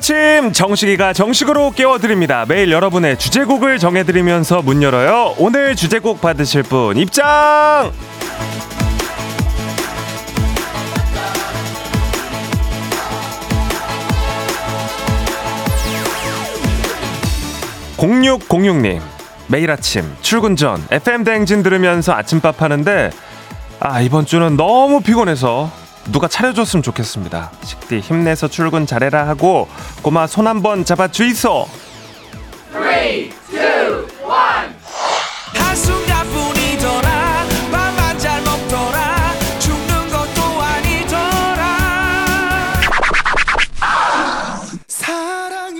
아침 정식이가 정식으로 깨워드립니다. 매일 여러분의 주제곡을 정해드리면서 문 열어요. 오늘 주제곡 받으실 분 입장! 0606님 매일 아침 출근 전 FM 대행진 들으면서 아침밥 하는데 아 이번 주는 너무 피곤해서 누가 차려줬으면 좋겠습니다. 식디 힘내서 출근 잘해라 하고 고마 손 한번 잡아 주이소. 3, 2,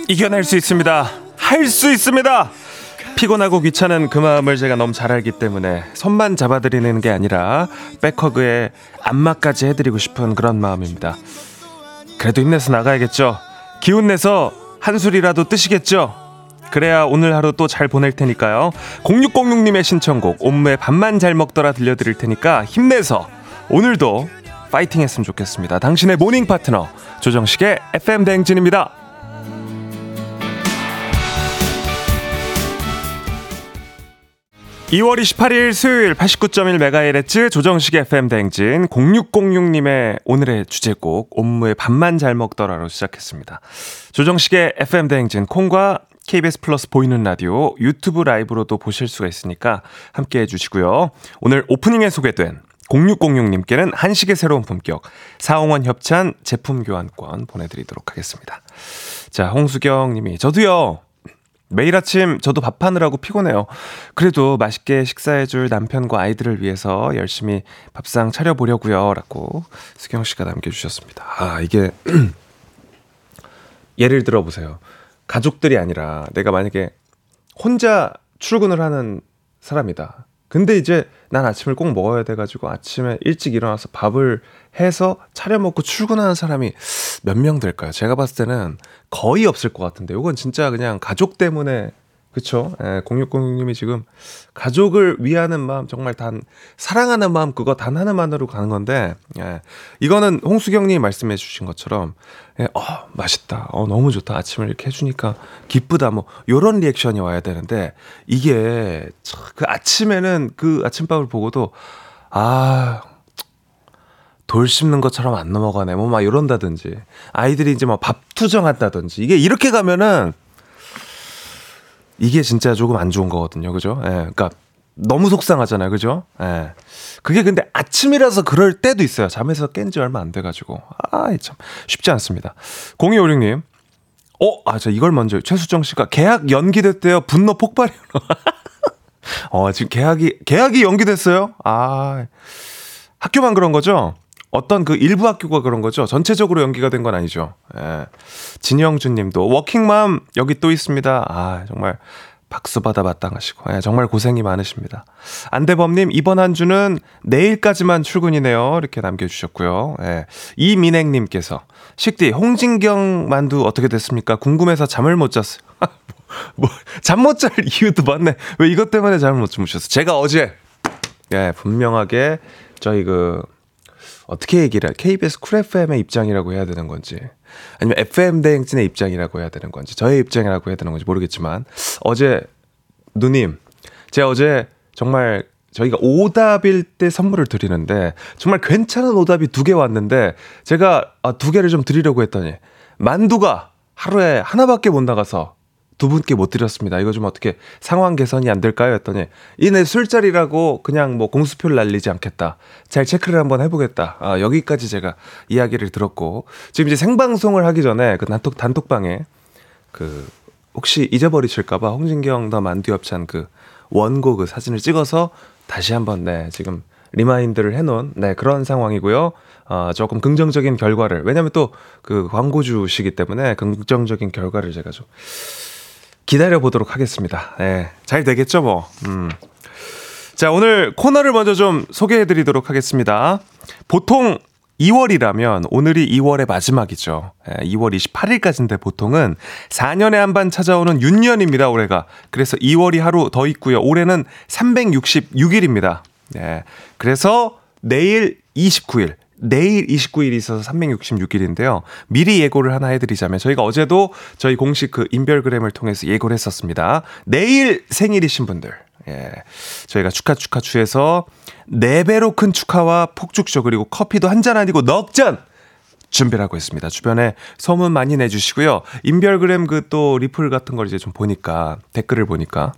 1 이겨낼 수 있습니다. 할 수 있습니다. 피곤하고 귀찮은 그 마음을 제가 너무 잘 알기 때문에 손만 잡아드리는 게 아니라 back hug에 안마까지 해드리고 싶은 그런 마음입니다. 그래도 힘내서 나가야겠죠. 기운 내서 한술이라도 뜨시겠죠. 그래야 오늘 하루 또 잘 보낼 테니까요. 0606님의 신청곡 옴므의 밥만 잘 먹더라 들려드릴 테니까 힘내서 오늘도 파이팅 했으면 좋겠습니다. 당신의 morning 파트너 조정식의 FM 대행진입니다. 2월 28일 수요일 89.1MHz 조정식 FM 댕진 0606님의 오늘의 주제곡 옴무의 밥만 잘 먹더라로 시작했습니다. 조정식의 FM 댕진 콩과 KBS 플러스 보이는 라디오 유튜브 라이브로도 보실 수가 있으니까 함께 해주시고요. 오늘 오프닝에 소개된 0606님께는 한식의 새로운 품격 사홍원 협찬 제품 교환권 보내드리도록 하겠습니다. 자 홍수경 님이 저도요 매일 아침 저도 밥하느라고 피곤해요. 그래도 맛있게 식사해줄 남편과 아이들을 위해서 열심히 밥상 차려보려고요. 라고 수경 씨가 남겨주셨습니다. 아, 이게, 예를 들어 보세요. 가족들이 아니라 내가 만약에 혼자 출근을 하는 사람이다. 근데 이제 난 아침을 꼭 먹어야 돼가지고 아침에 일찍 일어나서 밥을 해서 차려 먹고 출근하는 사람이 몇 명 될까요? 제가 봤을 때는 거의 없을 것 같은데 이건 진짜 그냥 가족 때문에 그쵸? 예, 0606님이 지금 가족을 위하는 마음, 정말 단, 사랑하는 마음, 그거 단 하나만으로 가는 건데, 예, 이거는 홍수경님이 말씀해 주신 것처럼, 예, 어, 맛있다. 어, 너무 좋다. 아침을 이렇게 해주니까 기쁘다. 뭐, 요런 리액션이 와야 되는데, 이게, 그 아침에는 그 아침밥을 보고도, 아, 돌 씹는 것처럼 안 넘어가네. 뭐, 막 이런다든지, 아이들이 이제 뭐밥 투정한다든지, 이게 이렇게 가면은, 이게 진짜 조금 안 좋은 거거든요. 그죠? 예. 그러니까 너무 속상하잖아요. 그죠? 예. 그게 근데 아침이라서 그럴 때도 있어요. 잠에서 깬 지 얼마 안 돼가지고. 아, 참. 쉽지 않습니다. 0256님. 어, 아, 저 이걸 먼저. 최수정 씨가 계약 연기됐대요. 분노 폭발이요. 어, 지금 계약이, 계약이 연기됐어요? 아, 학교만 그런 거죠? 어떤 그 일부 학교가 그런 거죠. 전체적으로 연기가 된 건 아니죠. 예. 진영준 님도 워킹맘 여기 또 있습니다. 아, 정말 박수 받아 마땅하시고. 예, 정말 고생이 많으십니다. 안대범 님 이번 한 주는 내일까지만 출근이네요. 이렇게 남겨 주셨고요. 예. 이민행 님께서 식디 홍진경 만두 어떻게 됐습니까? 궁금해서 잠을 못 잤어요. 뭐 잠 못 잘 이유도 많네. 왜 이것 때문에 잠을 못 주무셨어요? 제가 어제 예, 분명하게 저희 그 어떻게 얘기를 KBS 쿨 FM의 입장이라고 해야 되는 건지 아니면 FM 대행진의 입장이라고 해야 되는 건지 저의 입장이라고 해야 되는 건지 모르겠지만 어제 누님 제가 어제 정말 저희가 오답일 때 선물을 드리는데 정말 괜찮은 오답이 두 개 왔는데 제가 아, 두 개를 좀 드리려고 했더니 만두가 하루에 하나밖에 못 나가서 두 분께 못 드렸습니다. 이거 좀 어떻게 상황 개선이 안 될까요? 했더니 이내 술자리라고 그냥 뭐 공수표를 날리지 않겠다. 잘 체크를 한번 해보겠다. 아, 여기까지 제가 이야기를 들었고 지금 이제 생방송을 하기 전에 그 단톡 단톡방에 그 혹시 잊어버리실까봐 홍진경 더 만두엽찬 그 원고 그 사진을 찍어서 다시 한번 네 지금 remind를 해놓은 네 그런 상황이고요. 어, 조금 긍정적인 결과를 왜냐하면 또 그 광고주시기 때문에 긍정적인 결과를 제가 좀 기다려 보도록 하겠습니다. 네, 잘 되겠죠, 뭐. 음. 자, 오늘 코너를 먼저 좀 소개해 드리도록 하겠습니다. 보통 2월이라면 오늘이 2월의 마지막이죠. 2월 28일까지인데 보통은 4년에 한 번 찾아오는 윤년입니다, 올해가. 그래서 2월이 하루 더 있고요. 올해는 366일입니다. 네. 그래서 내일 29일, 내일 29일이 있어서 366일인데요. 미리 예고를 하나 해드리자면 저희가 어제도 저희 공식 그 인별그램을 통해서 예고를 했었습니다. 내일 생일이신 분들. 예. 저희가 축하 축하 추에서 4배로 큰 축하와 폭죽쇼 그리고 커피도 한 잔 아니고 넉 잔! 준비를 하고 있습니다. 주변에 소문 많이 내주시고요. 인별그램 그 또 리플 같은 걸 이제 좀 보니까, 댓글을 보니까,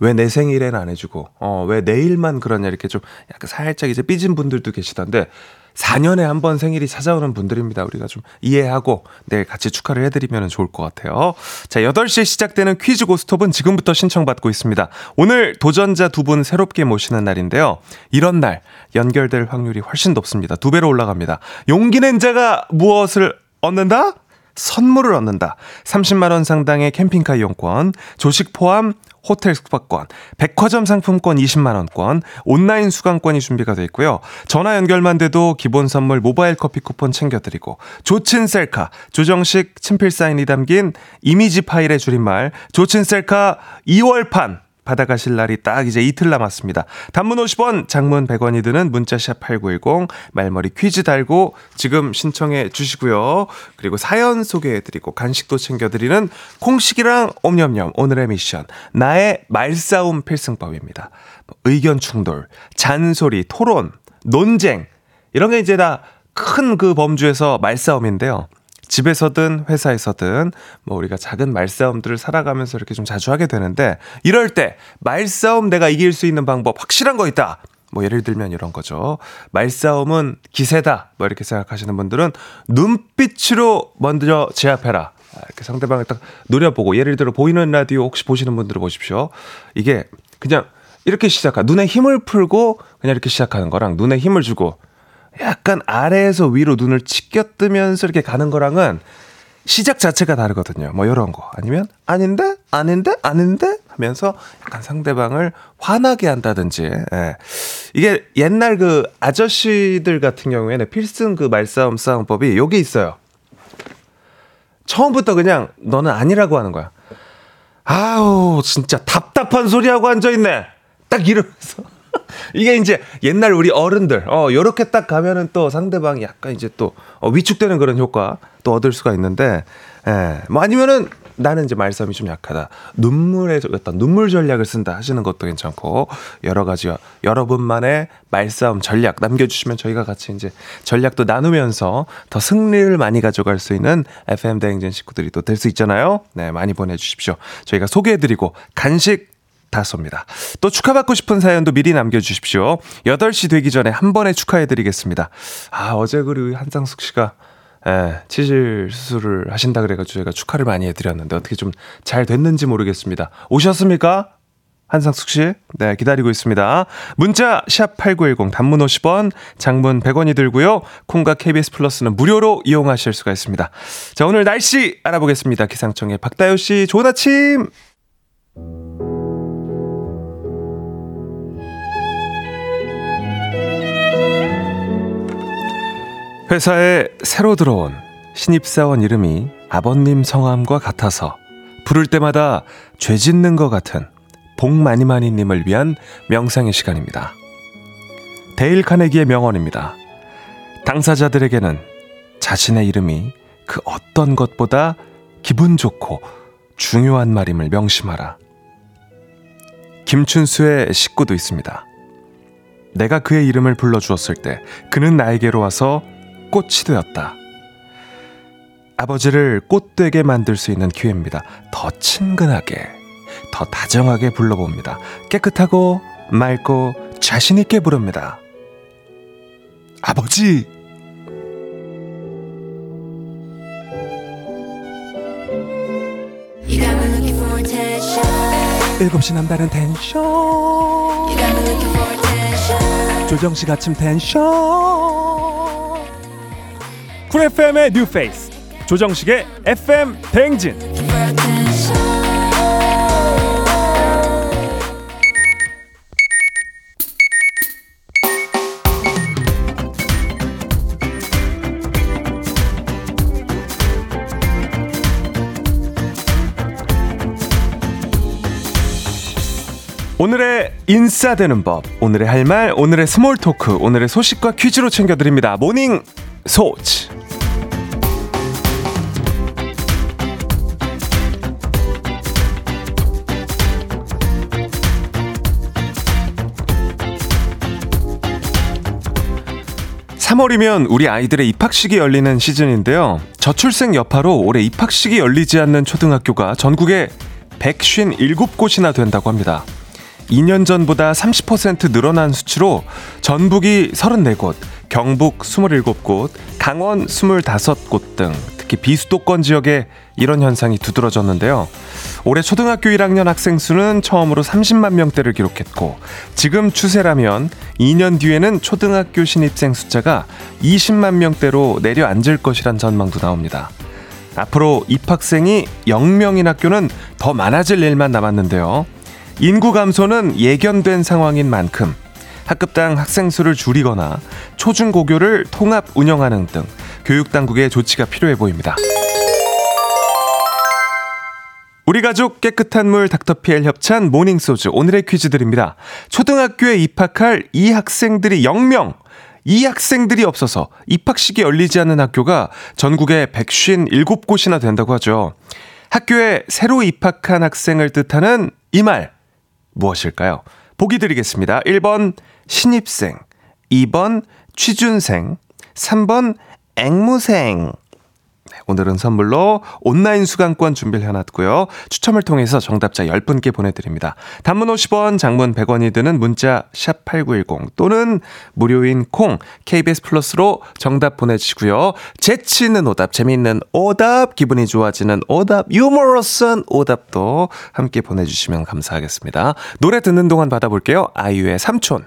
왜 내 생일엔 안 해주고, 어, 왜 내일만 그러냐, 이렇게 좀 약간 살짝 이제 삐진 분들도 계시던데, 4년에 한 번 생일이 찾아오는 분들입니다. 우리가 좀 이해하고 내일 같이 축하를 해드리면 좋을 것 같아요. 자, 8시에 시작되는 퀴즈 고스톱은 지금부터 신청받고 있습니다. 오늘 도전자 두 분 새롭게 모시는 날인데요. 이런 날 연결될 확률이 훨씬 높습니다. 두 배로 올라갑니다. 용기 낸 자가 무엇을 얻는다? 선물을 얻는다. 30만원 상당의 캠핑카 이용권, 조식 포함 호텔 숙박권, 백화점 상품권 20만원권, 온라인 수강권이 준비가 되어 있고요. 전화 연결만 돼도 기본 선물 모바일 커피 쿠폰 챙겨드리고, 조친 셀카, 조정식 친필 사인이 담긴 이미지 파일의 줄임말, 조친 셀카 2월판, 받아가실 날이 딱 이제 이틀 남았습니다. 단문 50원, 장문 100원이 드는 문자샵 8910 말머리 퀴즈 달고 지금 신청해 주시고요. 그리고 사연 소개해 드리고 간식도 챙겨 드리는 콩식이랑 옴념념 오늘의 미션 나의 말싸움 필승법입니다. 의견 충돌, 잔소리, 토론, 논쟁 이런 게 이제 다 큰 그 범주에서 말싸움인데요. 집에서든 회사에서든 뭐 우리가 작은 말싸움들을 살아가면서 이렇게 좀 자주 하게 되는데 이럴 때 말싸움 내가 이길 수 있는 방법 확실한 거 있다. 뭐 예를 들면 이런 거죠. 말싸움은 기세다. 뭐 이렇게 생각하시는 분들은 눈빛으로 먼저 제압해라. 이렇게 상대방을 딱 노려보고 예를 들어 보이는 라디오 혹시 보시는 분들은 보십시오. 이게 그냥 이렇게 시작하 눈에 힘을 풀고 그냥 이렇게 시작하는 거랑 눈에 힘을 주고 약간 아래에서 위로 눈을 치켜뜨면서 이렇게 가는 거랑은 시작 자체가 다르거든요. 뭐 이런 거. 아니면 아닌데? 아닌데? 아닌데? 하면서 약간 상대방을 화나게 한다든지. 예. 이게 옛날 그 아저씨들 같은 경우에는 필승 그 말싸움 싸움법이 여기 있어요. 처음부터 그냥 너는 아니라고 하는 거야. 아우 진짜 답답한 소리하고 앉아 있네. 딱 이러면서. 이게 이제 옛날 우리 어른들, 어, 요렇게 딱 가면은 또 상대방이 약간 이제 또 어, 위축되는 그런 효과 또 얻을 수가 있는데, 예, 뭐 아니면은 나는 이제 말싸움이 좀 약하다. 눈물의 어떤 눈물 전략을 쓴다 하시는 것도 괜찮고 여러 가지 여러분만의 말싸움 전략 남겨주시면 저희가 같이 이제 전략도 나누면서 더 승리를 많이 가져갈 수 있는 FM 대행진 식구들이 또 될 수 있잖아요. 네, 많이 보내주십시오. 저희가 소개해드리고 간식 다 쏩니다. 또 축하받고 싶은 사연도 미리 남겨주십시오. 8시 되기 전에 한 번에 축하해드리겠습니다. 아, 어제 그리고 한상숙 씨가 예, 치질 수술을 하신다 그래가지고 저희가 축하를 많이 해드렸는데 어떻게 좀 잘 됐는지 모르겠습니다. 오셨습니까? 한상숙 씨, 네, 기다리고 있습니다. 문자, 샵8910, 단문 50원, 장문 100원이 들고요. 콩과 KBS 플러스는 무료로 이용하실 수가 있습니다. 자, 오늘 날씨 알아보겠습니다. 기상청의 박다효 씨, 좋은 아침! 회사에 새로 들어온 신입사원 이름이 아버님 성함과 같아서 부를 때마다 죄 짓는 것 같은 복마니마니님을 위한 명상의 시간입니다. 데일 카네기의 명언입니다. 당사자들에게는 자신의 이름이 그 어떤 것보다 기분 좋고 중요한 말임을 명심하라. 김춘수의 식구도 있습니다. 내가 그의 이름을 불러주었을 때 그는 나에게로 와서 꽃이 되었다. 아버지를 꽃되게 만들 수 있는 기회입니다. 더 친근하게, 더 다정하게 불러봅니다. 깨끗하고 맑고 자신있게 부릅니다. 아버지! 일곱 시 남다른 텐션 조정식 아침 텐션 쿨 FM의 뉴 페이스 조정식의 FM 대행진 오늘의 인싸되는 법, 오늘의 할 말, 오늘의 small talk, 오늘의 소식과 퀴즈로 챙겨드립니다. morning search. 3월이면 우리 아이들의 입학식이 열리는 시즌인데요. 저출생 여파로 올해 입학식이 열리지 않는 초등학교가 전국에 157곳이나 된다고 합니다. 2년 전보다 30% 늘어난 수치로 전북이 34곳, 경북 27곳, 강원 25곳 등 특히 비수도권 지역에 이런 현상이 두드러졌는데요. 올해 초등학교 1학년 학생 수는 처음으로 30만 명대를 기록했고 지금 추세라면 2년 뒤에는 초등학교 신입생 숫자가 20만 명대로 내려앉을 것이란 전망도 나옵니다. 앞으로 입학생이 0명인 학교는 더 많아질 일만 남았는데요. 인구 감소는 예견된 상황인 만큼 학급당 학생 수를 줄이거나 초중고교를 통합 운영하는 등 교육당국의 조치가 필요해 보입니다. 우리 가족 깨끗한 물 닥터피엘 협찬 모닝소주 오늘의 퀴즈 드립니다. 초등학교에 입학할 이 학생들이 0명 이 학생들이 없어서 입학식이 열리지 않는 학교가 전국에 157곳이나 된다고 하죠. 학교에 새로 입학한 학생을 뜻하는 이 말 무엇일까요? 보기 드리겠습니다. 1번 신입생, 2번 취준생, 3번 앵무생. 네, 오늘은 선물로 온라인 수강권 준비를 해놨고요. 추첨을 통해서 정답자 10분께 보내드립니다. 단문 50원, 장문 100원이 드는 문자 샵8910 또는 무료인 콩 KBS 플러스로 정답 보내주시고요. 재치 있는 오답, 재미있는 오답, 기분이 좋아지는 오답, 유머러스한 오답도 함께 보내주시면 감사하겠습니다. 노래 듣는 동안 받아볼게요. 아이유의 삼촌.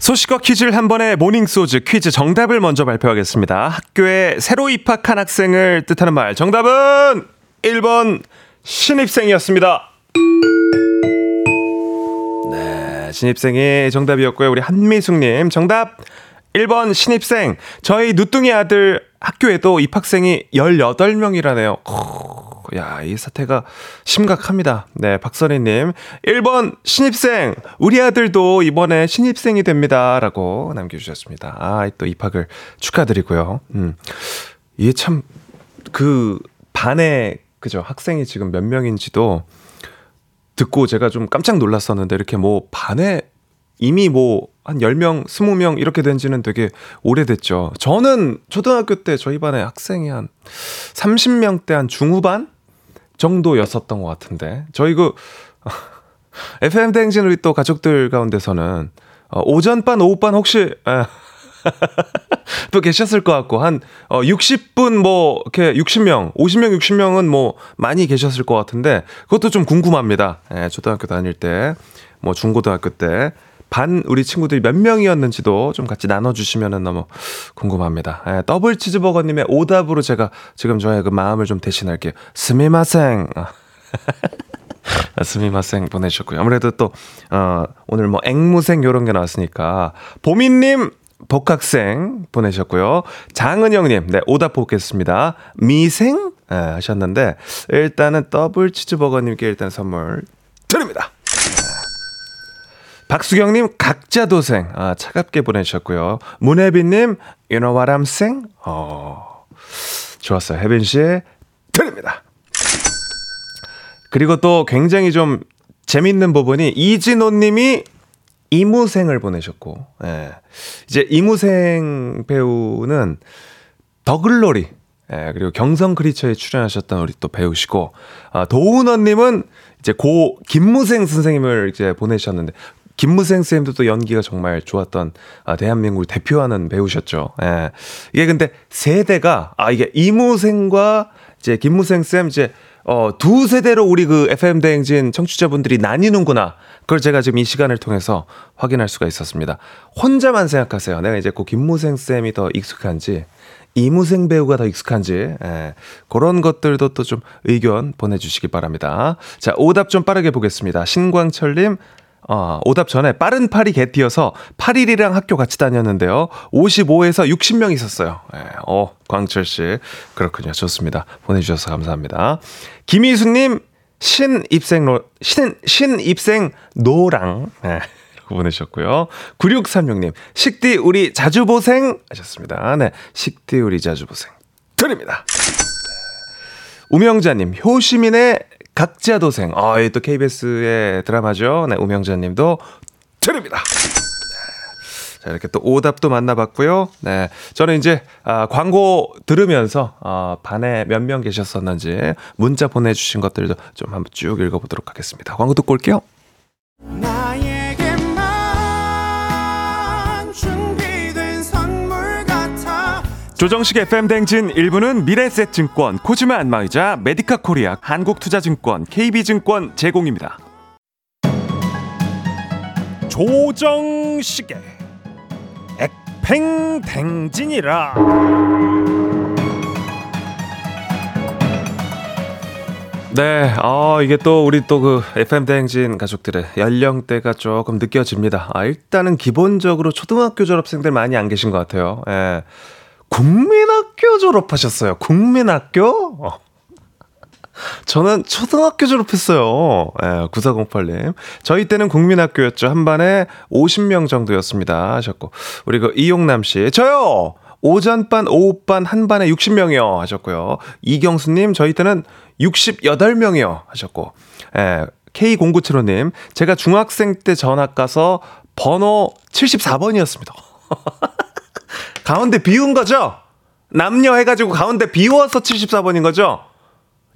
소식과 퀴즈를 한 번에 모닝소즈 퀴즈 정답을 먼저 발표하겠습니다. 학교에 새로 입학한 학생을 뜻하는 말 정답은 1번 신입생이었습니다. 네, 신입생이 정답이었고요. 우리 한미숙님 정답 1번 신입생. 저희 누뚱이 아들 학교에도 입학생이 18명이라네요. 야, 이 사태가 심각합니다. 네, 박선희님. 1번, 신입생. 우리 아들도 이번에 신입생이 됩니다. 라고 남겨주셨습니다. 아, 또 입학을 축하드리고요. 음. 이게 참, 그, 반에, 그죠. 학생이 지금 몇 명인지도 듣고 제가 좀 깜짝 놀랐었는데, 이렇게 뭐, 반에 이미 뭐, 한 10명, 20명 이렇게 된 지는 되게 오래됐죠. 저는 초등학교 때 저희 반에 학생이 한 30명대 한 중후반? 정도였었던 것 같은데. 저희 그, FM 대행진 우리 또 가족들 가운데서는, 어, 오전반, 오후반 혹시, 에, 또 계셨을 것 같고, 한, 어, 60분 뭐, 이렇게 60명, 50명, 60명은 뭐, 많이 계셨을 것 같은데, 그것도 좀 궁금합니다. 예, 초등학교 다닐 때, 뭐, 중고등학교 때. 반 우리 친구들이 몇 명이었는지도 좀 같이 나눠주시면 너무 궁금합니다. 예, 더블 치즈버거님의 오답으로 제가 지금 저의 그 마음을 좀 대신할게요. 스미마생. 스미마생 보내주셨고요. 아무래도 또, 어, 오늘 뭐 앵무생 요런 게 나왔으니까, 보민님, 복학생 보내셨고요. 장은영님, 네, 오답 보겠습니다. 미생? 네, 하셨는데, 일단은 더블 치즈버거님께 일단 선물 드립니다. 박수경님, 각자 도생. 아, 차갑게 보내주셨고요. 문혜빈님, you know what I'm saying? 어, 좋았어요. 혜빈씨, 드립니다. 그리고 또 굉장히 좀 재밌는 부분이 이진호님이 이무생을 보내셨고, 예. 이제 이무생 배우는 더글로리, 예, 그리고 경성 크리처에 출연하셨던 우리 또 배우시고, 아, 도훈원님은 이제 고 김무생 선생님을 이제 보내셨는데, 김무생 쌤도 또 연기가 정말 좋았던 아, 대한민국을 대표하는 배우셨죠. 예. 이게 근데 세대가, 아, 이게 이무생과 이제 김무생 쌤 이제 어, 두 세대로 우리 그 FM 대행진 청취자분들이 나뉘는구나. 그걸 제가 지금 이 시간을 통해서 확인할 수가 있었습니다. 혼자만 생각하세요. 내가 이제 그 김무생 쌤이 더 익숙한지, 이무생 배우가 더 익숙한지, 예, 그런 것들도 또 좀 의견 보내주시기 바랍니다. 자, 오답 좀 빠르게 보겠습니다. 신광철님, 어, 오답 전에 빠른 팔이 개띠여서 8일이랑 학교 같이 다녔는데요. 55에서 60명 있었어요. 예, 어, 광철 씨. 그렇군요. 좋습니다. 보내주셔서 감사합니다. 김희수님, 신입생, 로, 신, 신입생 노랑. 예. 보내셨고요. 9636님, 식디 우리 자주보생 하셨습니다. 네. 식디 우리 자주보생 드립니다. 우명자님, 효시민의 각자 도생. 아, 또 KBS의 드라마죠. 네, 우명자 님도 드립니다. 자, 이렇게 또 오답도 만나봤고요. 네. 저는 이제, 아, 광고 들으면서, 어, 반에 몇 명 계셨었는지 문자 보내주신 것들도 좀 한번 쭉 읽어보도록 하겠습니다. 광고 듣고 올게요. 조정식 FM 댕진 1부는 미래셋증권, 코지마 안마의자, 메디카 코리아, 한국투자증권, KB증권 제공입니다. 조정식의 액팽댕진이라 네, 어, 이게 또 우리 또 그 FM 대행진 가족들의 연령대가 조금 느껴집니다. 아, 일단은 기본적으로 초등학교 졸업생들 많이 안 계신 것 같아요. 예. 국민학교 졸업하셨어요. 국민학교? 어. 저는 초등학교 졸업했어요. 예, 9408님. 저희 때는 국민학교였죠. 한 반에 50명 정도였습니다. 하셨고. 우리 그 이용남 씨. 저요! 오전반, 오후반 한 반에 60명이요. 하셨고요. 이경수님, 저희 때는 68명이요. 하셨고. 예, K0975님. 제가 중학생 때 전학 가서 번호 74번이었습니다. 가운데 비운 거죠? 남녀 해가지고 가운데 비워서 74번인 거죠?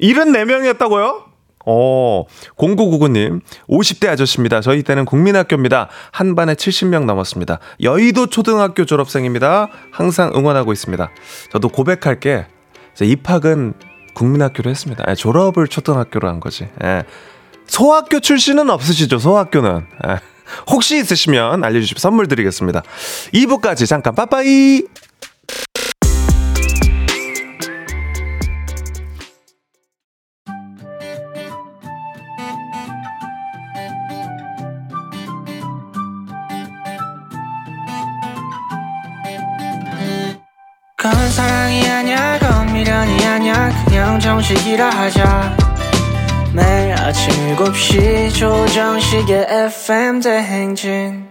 74명이었다고요? 어, 0999님, 50대 아저씨입니다. 저희 때는 국민학교입니다. 한 반에 70명 넘었습니다. 여의도 초등학교 졸업생입니다. 항상 응원하고 있습니다. 저도 고백할 게. 입학은 국민학교로 했습니다. 예, 졸업을 초등학교로 한 거지. 예. 소학교 출신은 없으시죠, 소학교는. 예. 혹시 있으시면 알려주시면 선물 드리겠습니다. 2부까지 잠깐 빠빠이! 그냥 정식이라 하자 매일 아침 7시 조정식의 FM 대행진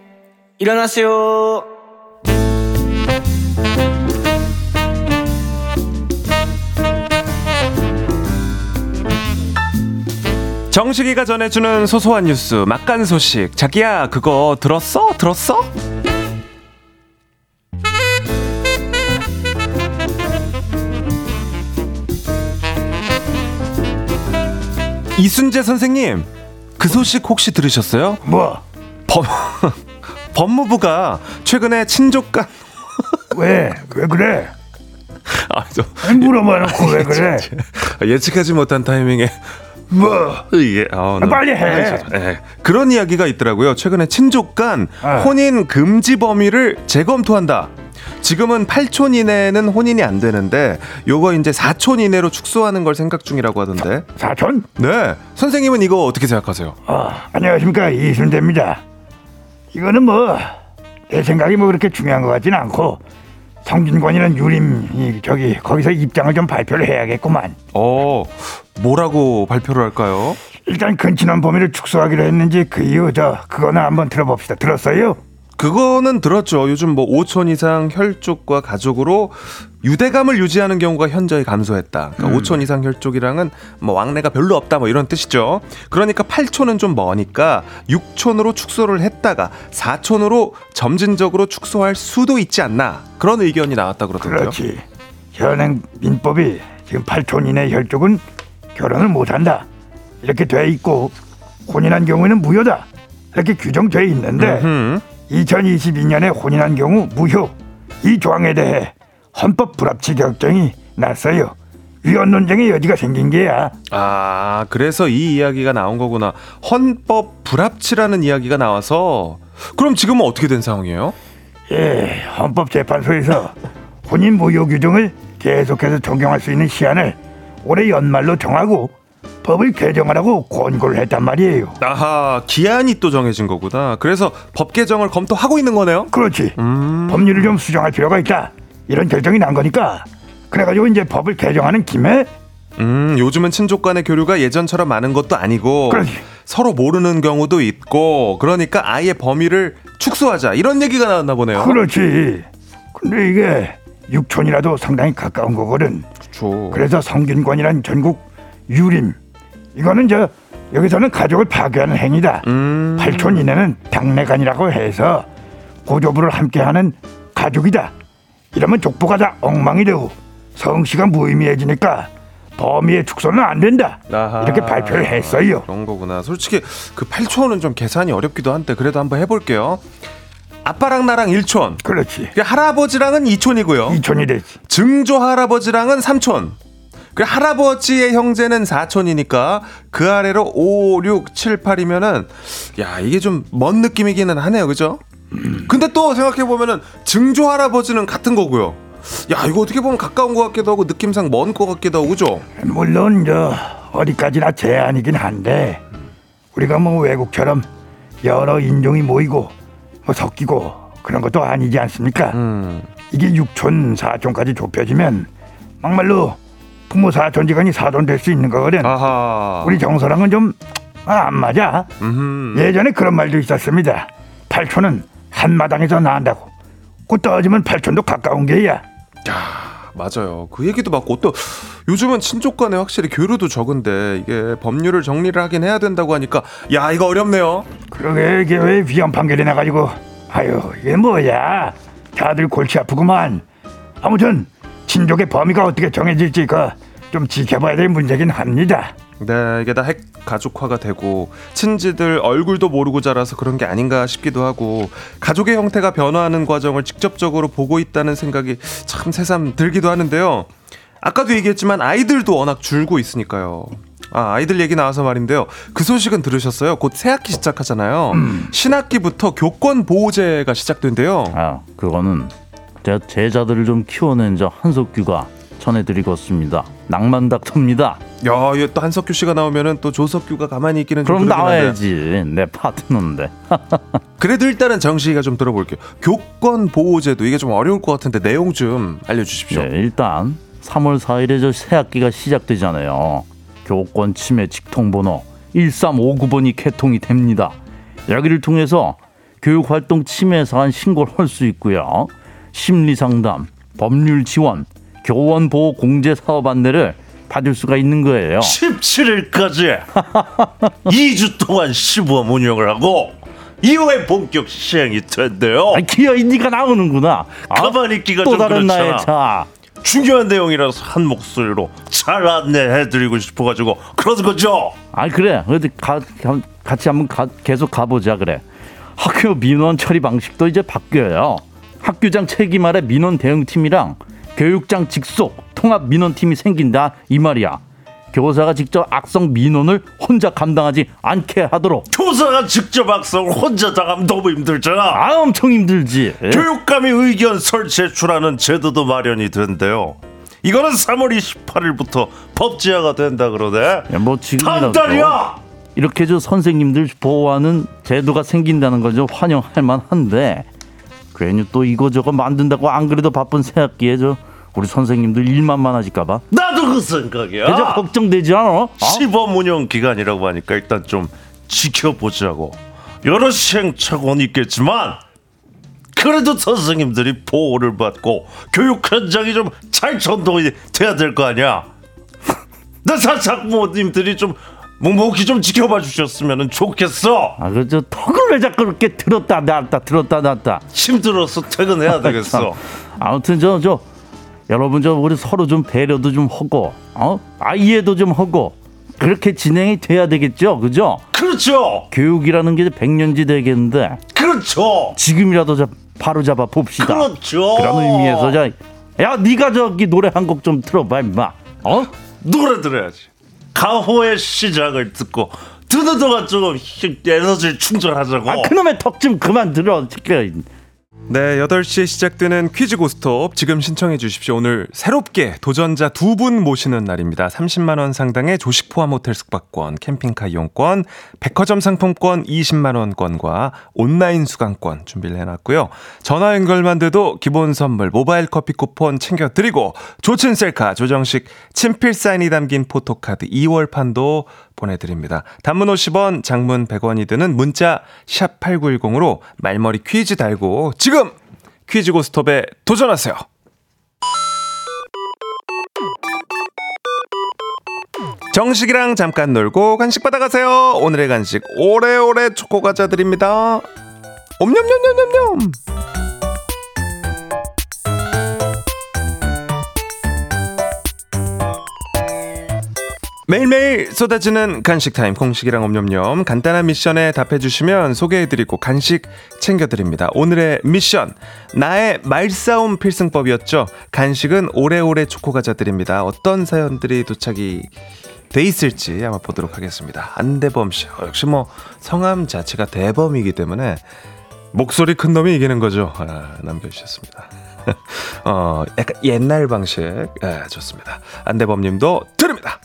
일어나세요 정식이가 전해주는 소소한 뉴스 막간 소식 자기야 그거 들었어? 들었어? 이순재 선생님, 그 소식 혹시 들으셨어요? 뭐? 법, 법무부가 최근에 친족간 왜? 왜 그래? 아, 저, 물어봐놓고 왜 그래? 예측하지 못한 타이밍에 뭐? 이게 아, 아, 빨리 해. 네. 그런 이야기가 있더라고요. 최근에 친족 간 아. 혼인 금지 범위를 재검토한다. 지금은 8촌 이내는 혼인이 안 되는데 요거 이제 4촌 이내로 축소하는 걸 생각 중이라고 하던데. 사촌? 네. 선생님은 이거 어떻게 생각하세요? 아, 안녕하십니까 이순대입니다. 이거는 뭐 내 생각이 뭐 그렇게 중요한 것 같지는 않고 성진권이는 유림 이 저기 거기서 입장을 좀 발표를 해야겠구만. 어, 뭐라고 발표를 할까요? 일단 근친혼 범위를 축소하기로 했는지 그 이유 저 그거는 한번 들어봅시다. 들었어요? 그거는 들었죠. 요즘 뭐 5촌 이상 혈족과 가족으로 유대감을 유지하는 경우가 현저히 감소했다. 그러니까 5촌 이상 혈족이랑은 뭐 왕래가 별로 없다 뭐 이런 뜻이죠. 그러니까 8촌은 좀 머니까 6촌으로 축소를 했다가 4촌으로 점진적으로 축소할 수도 있지 않나. 그런 의견이 나왔다 그러던데요. 그렇지. 현행 민법이 지금 8촌 이내 혈족은 결혼을 못한다. 이렇게 돼 있고 혼인한 경우에는 무효다. 이렇게 규정돼 있는데 음. 2022년에 혼인한 경우 무효. 이 조항에 대해 헌법 불합치 결정이 났어요. 위헌 논쟁의 여지가 생긴 게야. 아, 그래서 이 이야기가 나온 거구나. 헌법 불합치라는 이야기가 나와서 그럼 지금은 어떻게 된 상황이에요? 예, 헌법재판소에서 혼인 무효 규정을 계속해서 적용할 수 있는 시한을 올해 연말로 정하고 법을 개정하라고 권고를 했단 말이에요. 아하, 기한이 또 정해진 거구나. 그래서 법 개정을 검토하고 있는 거네요. 그렇지. 음. 법률을 좀 수정할 필요가 있다. 이런 결정이 난 거니까. 그래가지고 이제 법을 개정하는 김에 음, 요즘은 친족 간의 교류가 예전처럼 많은 것도 아니고 그렇지. 서로 모르는 경우도 있고 그러니까 아예 범위를 축소하자 이런 얘기가 나왔나 보네요. 그렇지. 근데 이게 육촌이라도 상당히 가까운 거거든. 그렇죠. 그래서 성균관이란 전국 유림 이거는 저 여기서는 가족을 파괴하는 행위다. 음. 팔촌 이내는 당내간이라고 해서 고조부를 함께하는 가족이다. 이러면 족보가 다 엉망이 되고 성씨가 무의미해지니까 범위의 축소는 안 된다. 아하. 이렇게 발표를 했어요. 그런 거구나. 솔직히 그 8촌은 좀 계산이 어렵기도 한데 그래도 한번 해볼게요. 아빠랑 나랑 1촌. 그렇지. 그 할아버지랑은 2촌이고요. 이촌이 되지. 증조 할아버지랑은 3촌. 그 할아버지의 형제는 4촌이니까 그 아래로 5, 6, 7, 8이면은 야 이게 좀 먼 느낌이기는 하네요, 그죠? 근데 또 생각해 보면은 증조 할아버지는 같은 거고요. 야 이거 어떻게 보면 가까운 것 같기도 하고 느낌상 먼 것 같기도 하고 그죠? 물론 저 어디까지나 제한이긴 한데 우리가 뭐 외국처럼 여러 인종이 모이고 뭐 섞이고 그런 것도 아니지 않습니까? 음. 이게 6촌, 4촌까지 좁혀지면 막말로 부모 사촌지간이 사돈 될 수 있는 거거든. 아하. 우리 정서랑은 좀 안 맞아. 음. 예전에 그런 말도 있었습니다. 8촌은 한마당에서 난다고. 그 떠지면 8촌도 가까운 게야. 야, 맞아요. 그 얘기도 맞고 또 요즘은 친족 간에 확실히 교류도 적은데 이게 법률을 정리를 하긴 해야 된다고 하니까 야 이거 어렵네요. 그러게 이게 왜 위헌 판결이 나가지고 아유 이게 뭐야 다들 골치 아프구만 아무튼 친족의 범위가 어떻게 정해질지 그좀 지켜봐야 될 문제긴 합니다 네, 이게 다 핵 가족화가 되고 친지들 얼굴도 모르고 자라서 그런 게 아닌가 싶기도 하고 가족의 형태가 변화하는 과정을 직접적으로 보고 있다는 생각이 참 새삼 들기도 하는데요. 아까도 얘기했지만 아이들도 워낙 줄고 있으니까요. 아, 아이들 얘기 나와서 말인데요. 그 소식은 들으셨어요? 곧 새학기 시작하잖아요. 신학기부터 교권 보호제가 시작된대요. 아, 그거는 제 제자들을 좀 키워낸 저 한석규가 전해드리겠습니다. 낭만 닥터입니다. 야, 이또 한석규 씨가 나오면은 또 조석규가 가만히 있기는 좀 그럼. 나와야지. 내 파트너인데. 그래도 일단은 정식이가 좀 들어볼게요. 교권 보호제도 이게 좀 어려울 것 같은데 내용 좀 알려주십시오. 네, 일단 3월 4일에 저 새 학기가 시작되잖아요. 교권 침해 직통번호 1359번이 개통이 됩니다. 여기를 통해서 교육활동 침해 사안 신고를 할 수 있고요. 심리상담, 법률 지원, 교원 보호 공제 사업 안내를 받을 수가 있는 거예요. 17일까지 2주 동안 시범 운영을 하고 이후에 본격 시행이 된대요. 아, 기어이 니가 나오는구나. 아, 가만히 있기가 또좀 다른 나의 그렇잖아. 차. 중요한 내용이라서 한 목소리로 잘 안내해드리고 싶어가지고 그러는 거죠. 아 그래. 어디 가, 가- 같이 한번 가, 계속 가보자 그래. 학교 민원 처리 방식도 이제 바뀌어요. 학교장 책임 아래 민원 대응팀이랑 교육장 직속 통합 민원팀이 생긴다 이 말이야. 교사가 직접 악성 민원을 혼자 감당하지 않게 하도록 교사가 직접 악성을 혼자 당하면 너무 힘들잖아. 아 엄청 힘들지 예? 교육감이 의견 설 제출하는 제도도 마련이 된대요. 이거는 3월 28일부터 법제화가 된다 그러네. 예, 뭐 지금이라도 달이야. 이렇게 저 선생님들 보호하는 제도가 생긴다는 거죠 환영할 만한데 괜히 또 이거저거 만든다고 안 그래도 바쁜 새학기에 저 우리 선생님들 일만 많아질까봐 나도 그 생각이야. 그저 걱정되지 않아? 어? 시범 운영 기간이라고 하니까 일단 좀 지켜보자고. 여러 시행착오는 있겠지만 그래도 선생님들이 보호를 받고 교육 현장이 좀 잘 전동이 돼야 될 거 아니야. 나 사장모님들이 좀 묵묵히 좀 지켜봐 주셨으면 좋겠어. 아, 그저 턱을 왜 자꾸 이렇게 들었다 놨다 들었다 놨다. 힘들어서 퇴근해야 되겠어. 아무튼 저 저 여러분 저 우리 서로 좀 배려도 좀 하고 어? 아 이해도 좀 하고 그렇게 진행이 돼야 되겠죠, 그죠? 그렇죠. 교육이라는 게 백년지 되겠는데 그렇죠. 지금이라도 저 바로 잡아 봅시다. 그렇죠. 그런 의미에서 자, 야 네가 저기 노래 한 곡 좀 틀어봐 임마. 어? 노래 들어야지. 가호의 시작을 듣고 동안 조금 힘- 에너지를 충전하자고. 아 그놈의 턱좀 그만 들어. 네, 8시에 시작되는 퀴즈 고스톱 지금 신청해 주십시오. 오늘 새롭게 도전자 두 분 모시는 날입니다. 30만 원 상당의 조식 포함 호텔 숙박권, 캠핑카 이용권, 백화점 상품권 20만 원권과 온라인 수강권 준비를 해 놨고요. 전화 연결만 돼도 기본 선물 모바일 커피 쿠폰 챙겨 드리고 조친 셀카 조정식 친필 사인이 담긴 포토카드 2월 판도 보내드립니다. 단문 50원, 장문 100원이 드는 문자 샵 8910으로 말머리 퀴즈 달고 지금 퀴즈 고스톱에 도전하세요. 정식이랑 잠깐 놀고 간식 받아가세요. 오늘의 간식 오래오래 초코 과자 드립니다. 옴냠냠냠냠냠. 매일매일 쏟아지는 간식 타임 공식이랑 옴념념 간단한 미션에 답해주시면 소개해드리고 간식 챙겨드립니다. 오늘의 미션 나의 말싸움 필승법이었죠. 간식은 오래오래 초코과자 드립니다. 어떤 사연들이 도착이 돼 있을지 아마 보도록 하겠습니다. 안대범 씨 어, 역시 뭐 성함 자체가 대범이기 때문에 목소리 큰 놈이 이기는 거죠. 아, 남겨주셨습니다. 어, 약간 옛날 방식. 예, 좋습니다. 안대범님도 드립니다.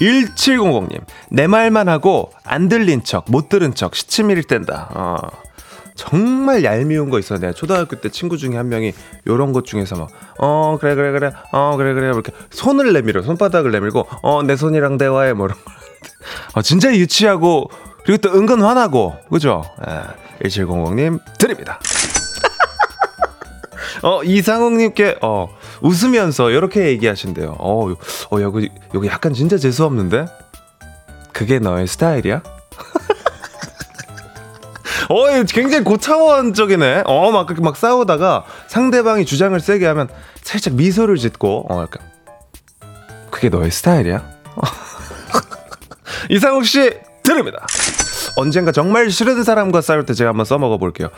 1700님, 내 말만 하고 안 들린 척, 못 들은 척, 시치미를 뗀다. 어, 정말 얄미운 거 있어. 내가 초등학교 때 친구 중에 한 명이 요런 것 중에서 막, 어, 그래, 그래, 그래, 어, 그래, 그래. 이렇게 손을 내밀어. 손바닥을 내밀고, 어, 내 손이랑 대화해. 뭐 이런 거. 어, 진짜 유치하고, 그리고 또 은근 화나고, 그죠? 예, 1700님, 드립니다. 어, 이상욱님께, 어, 웃으면서 이렇게 얘기하신대요. 어, 요- 어, 여기, 여기 약간 진짜 재수 없는데? 그게 너의 스타일이야? 어, 굉장히 고차원적이네. 어, 막, 막 싸우다가 상대방이 주장을 세게 하면 살짝 미소를 짓고, 어, 약간. 그게 너의 스타일이야? 이상욱 씨, 드립니다. 언젠가 정말 싫은 사람과 싸울 때 제가 한번 써먹어 볼게요.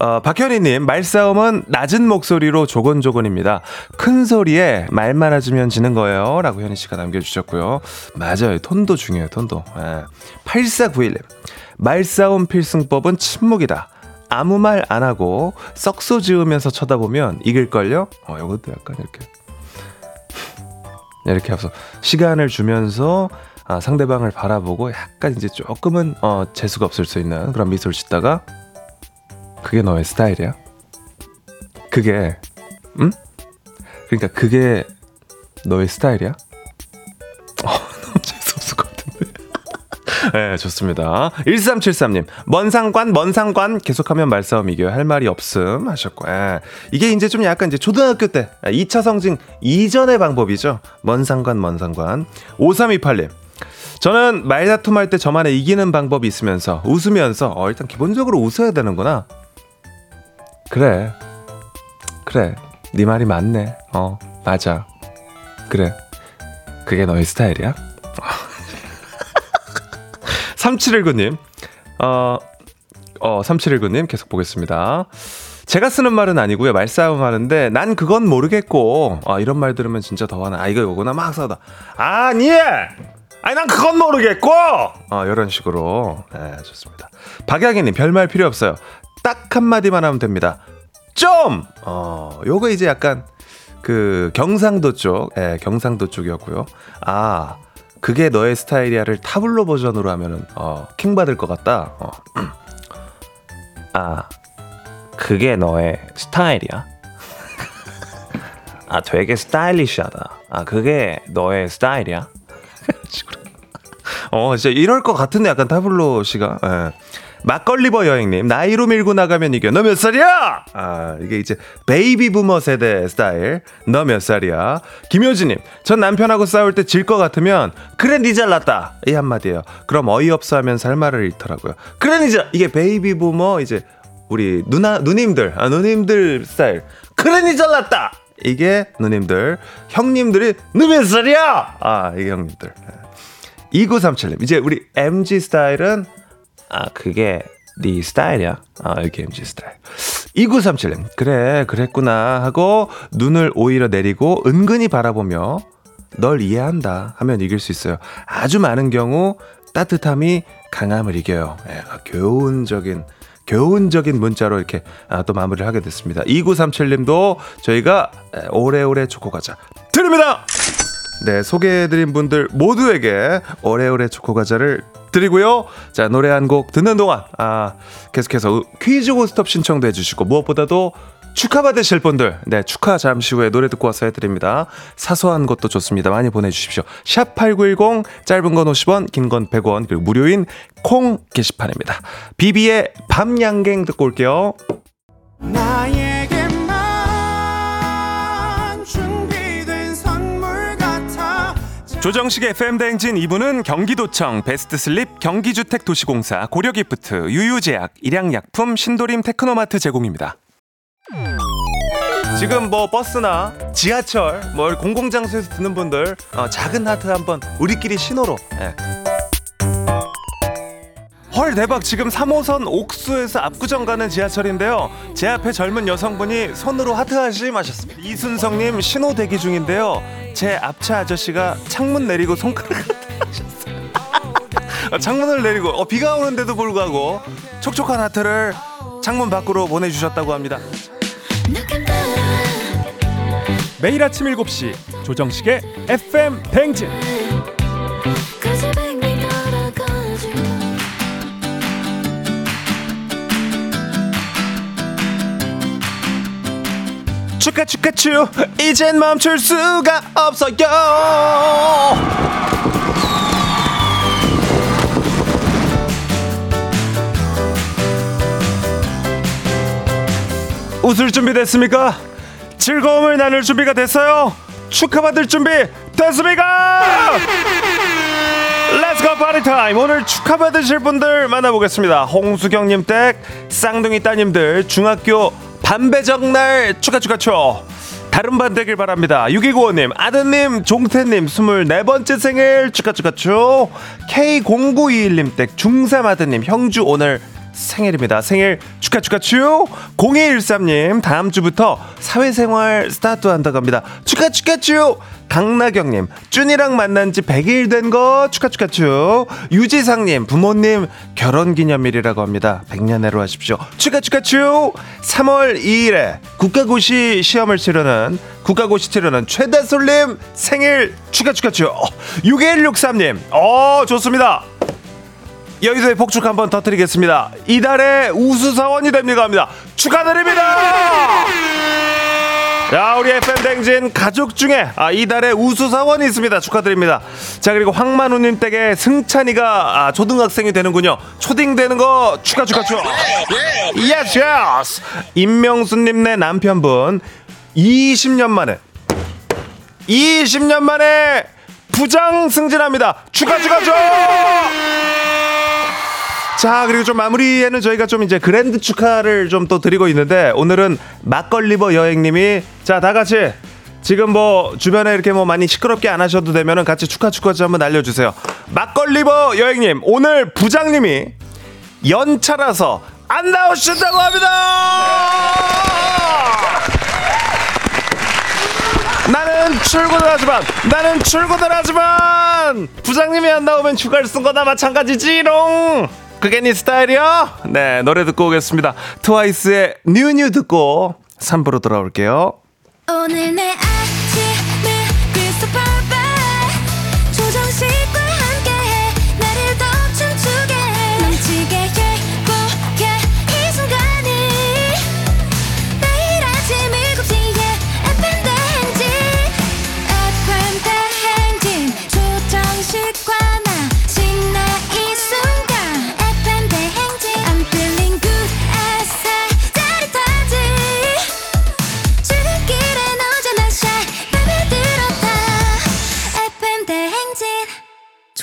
어, 박현희님, 말싸움은 낮은 목소리로 조곤조곤입니다. 큰 소리에 말 많아지면 지는 거예요. 라고 현희 씨가 남겨주셨고요. 맞아요. 톤도 중요해요, 톤도. 예. 8491님, 말싸움 필승법은 침묵이다. 아무 말 안 하고 썩소 지으면서 쳐다보면 이길걸요? 어, 이것도 약간 이렇게. 이렇게 해서 시간을 주면서 아, 상대방을 바라보고 약간 이제 조금은 어, 재수가 없을 수 있는 그런 미소를 짓다가 그게 너의 스타일이야? 그게 응? 그러니까 그게 너의 스타일이야? 어, 너무 재수없을 것 같은데. 네, 좋습니다. 1373님, 먼 상관, 먼 상관, 계속하면 말싸움 이겨요. 할 말이 없음 하셨고, 예. 이게 이제 좀 약간 이제 초등학교 때, 2차 성징 이전의 방법이죠. 먼 상관, 먼 상관. 5328님, 저는 말다툼 할 때 저만의 이기는 방법이 있으면서 웃으면서 어 일단 기본적으로 웃어야 되는구나. 그래. 그래. 네 말이 맞네. 어, 맞아. 그래. 그게 너의 스타일이야? 3719님. 어, 어, 3719님 계속 보겠습니다. 제가 쓰는 말은 아니고요. 말싸움 하는데 난 그건 모르겠고 아, 이런 말 들으면 진짜 더 화나. 아 이거 이거구나 막 싸우다. 아니 아니 난 그건 모르겠고 어, 이런 식으로 네, 좋습니다. 박양희님 별말 필요 없어요. 딱 한마디만 하면 됩니다. 좀! 어, 요거 이제 약간 그 경상도 쪽, 예, 경상도 쪽이었고요. 아, 그게 너의 스타일이야를 타블로 버전으로 하면은, 어, 킹 받을 것 같다. 어. 아, 그게 너의 스타일이야? 아, 되게 스타일리시하다. 아, 그게 너의 스타일이야? 어, 진짜 이럴 것 같은데, 약간 타블로 씨가. 예. 막걸리버 여행님 나이로 밀고 나가면 이겨 너 몇 살이야? 아 이게 이제 베이비 부머 세대 스타일 너 몇 살이야? 김효진님 전 남편하고 싸울 때 질 것 같으면 그래 니 잘났다 이 한마디예요 그럼 어이없어 하면서 할 말을 잃더라고요 그래 니잘 이게 베이비 부머 이제 우리 누나 누님들 아 누님들 스타일 그래 니 잘났다 이게 누님들 형님들이 너몇 살이야? 아 이게 형님들. 2937님 이제 우리 MG 스타일은? 아 그게 네 스타일이야. 아 이렇게 MG 스타일. 2937님 그래 그랬구나 하고 눈을 오히려 내리고 은근히 바라보며 널 이해한다 하면 이길 수 있어요. 아주 많은 경우 따뜻함이 강함을 이겨요. 예, 아, 교훈적인 교훈적인 문자로 이렇게 아, 또 마무리를 하게 됐습니다 2937님도 저희가 에, 오래오래 초코 과자 드립니다 네, 소개해드린 분들 모두에게 오래오래 초코 과자를 드리고요. 자, 노래 한 곡 듣는 동안, 아, 계속해서 퀴즈 고스톱 신청도 해주시고, 무엇보다도 축하받으실 분들, 네, 축하 잠시 후에 노래 듣고 와서 해드립니다. 사소한 것도 좋습니다. 많이 보내주십시오. 샵8910, 짧은 건 50원, 긴 건 100원, 그리고 무료인 콩 게시판입니다. 비비의 밤양갱 듣고 올게요. 조정식의 FM대행진 2부는 경기도청, 베스트슬립, 경기주택도시공사, 고려기프트, 유유제약, 일양약품, 신도림 테크노마트 제공입니다. 지금 뭐 버스나 지하철, 뭐 공공장소에서 듣는 분들 어, 작은 하트 한번 우리끼리 신호로 예. 헐 대박. 지금 3호선 옥수에서 압구정 가는 지하철인데요. 제 앞에 젊은 여성분이 손으로 하트 하심 하셨습니다. 이순성님 신호 대기 중인데요. 제 앞차 아저씨가 창문 내리고 손가락 하셨어요. 어, 창문을 내리고 어, 비가 오는데도 불구하고 촉촉한 하트를 창문 밖으로 보내주셨다고 합니다 매일 아침 7시 조정식의 FM 대행진. 축하 축하 축 이젠 멈출 수가 없어요. 웃을 준비 됐습니까? 즐거움을 나눌 준비가 됐어요? 축하받을 준비 됐습니까? Let's go party time 오늘 축하받으실 분들 만나보겠습니다. 홍수경님 댁 쌍둥이 따님들 중학교 반배정날 축하 축하 축 다른 반 되길 바랍니다. 6295님 아드님 종태님 24번째 생일 축하 축하 축 K0921님 댁 중3 아드님 형주 오늘 생일입니다. 생일 축하 축하 축 0213님 다음 주부터 사회생활 스타트 한다고 합니다. 축하 축하 축 강나경님 쭈이랑 만난 지 100일 된 거 축하 축하 축 유지상님 부모님 결혼기념일이라고 합니다. 100년해로 하십시오. 축하 축하 축 3월 2일에 국가고시 시험을 치르는 국가고시 치르는 최다솔님 생일 축하 축하 축 6163님 어 좋습니다. 여기서의 폭죽 한번 터뜨리겠습니다. 이달의 우수사원이 됩니다. 합니다. 축하드립니다! 자, 우리 FM댕진 가족 중에 아, 이달의 우수사원이 있습니다. 축하드립니다. 자, 그리고 황만우님 댁에 승찬이가 아, 초등학생이 되는군요. 초딩 되는 거 축하, 축하, 축하. Yes, yes! 임명수님 네 남편분 20년 만에 20년 만에 부장 승진합니다. 축하, 축하, 축하! 자, 그리고 좀 마무리에는 저희가 좀 이제 grand 축하를 좀 또 드리고 있는데 오늘은 막걸리버 여행님이 자, 다 같이 지금 뭐 주변에 이렇게 뭐 많이 시끄럽게 안 하셔도 되면은 같이 축하 축하 좀 한번 알려주세요. 막걸리버 여행님 오늘 부장님이 연차라서 안 나오신다고 합니다. 나는 출근을 하지만 나는 출근을 하지만 부장님이 안 나오면 휴가를 쓴 거나 마찬가지지롱. 그게 네 스타일이야? 네 노래 듣고 오겠습니다. 트와이스의 뉴뉴 듣고 3부로 돌아올게요. 오늘 내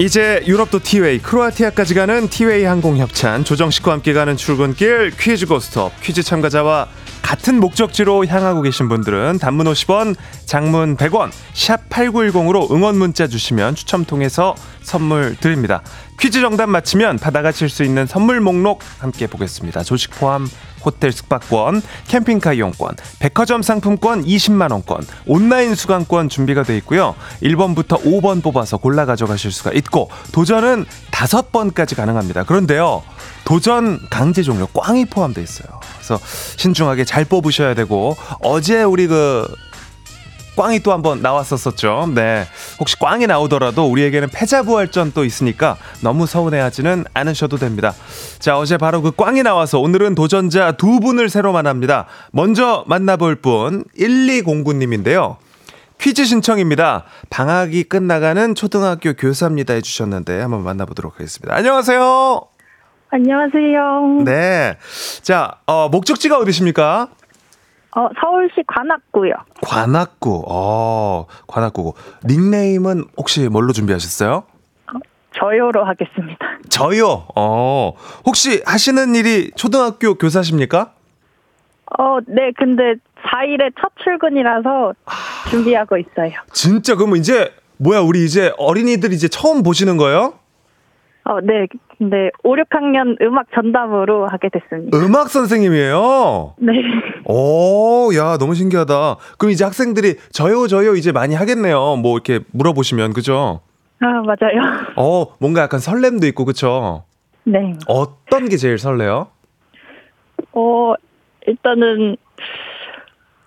이제 유럽도 티웨이, 크로아티아까지 가는 티웨이 항공 협찬, 조정식과 함께 가는 출근길 퀴즈 고스톱, 퀴즈 참가자와 같은 목적지로 향하고 계신 분들은 단문 50원, 장문 100원, 샵 8910으로 응원 문자 주시면 추첨 통해서 선물 드립니다. 퀴즈 정답 맞히면 받아가실 수 있는 선물 목록 함께 보겠습니다. 조식 포함 호텔 숙박권, 캠핑카 이용권, 백화점 상품권 20만 원권, 온라인 수강권 준비가 돼 있고요. 1번부터 5번 뽑아서 골라 가져가실 수가 있고 도전은 5번까지 가능합니다. 그런데요. 도전 강제 종료 꽝이 포함되어 있어요. 그래서 신중하게 잘 뽑으셔야 되고 어제 우리 그 꽝이 또 한번 나왔었었죠. 네. 혹시 꽝이 나오더라도 우리에게는 패자부활전 또 있으니까 너무 서운해하지는 않으셔도 됩니다. 자, 어제 바로 그 꽝이 나와서 오늘은 도전자 두 분을 새로 만납니다. 먼저 만나볼 분 1209님인데요. 퀴즈 신청입니다. 방학이 끝나가는 초등학교 교사입니다 해주셨는데 한번 만나보도록 하겠습니다. 안녕하세요. 안녕하세요. 네. 자, 어, 목적지가 어디십니까? 어, 서울시 관악구요. 관악구. 어, 관악구고. 닉네임은 혹시 뭘로 준비하셨어요? 저요로 하겠습니다. 저요. 어. 혹시 하시는 일이 초등학교 교사십니까? 어, 네, 근데 4일에 첫 출근이라서 준비하고 있어요. 진짜 그러면 이제 뭐야 우리 이제 어린이들 이제 처음 보시는 거예요? 어, 네, 근데 5, 6학년 음악 전담으로 하게 됐습니다. 음악 선생님이에요. 네. 오, 야, 너무 신기하다. 그럼 이제 학생들이 저요 저요 이제 많이 하겠네요. 뭐 이렇게 물어보시면 그죠? 아, 맞아요. 어, 뭔가 약간 설렘도 있고 그쵸? 네. 어떤 게 제일 설레요? 어, 일단은,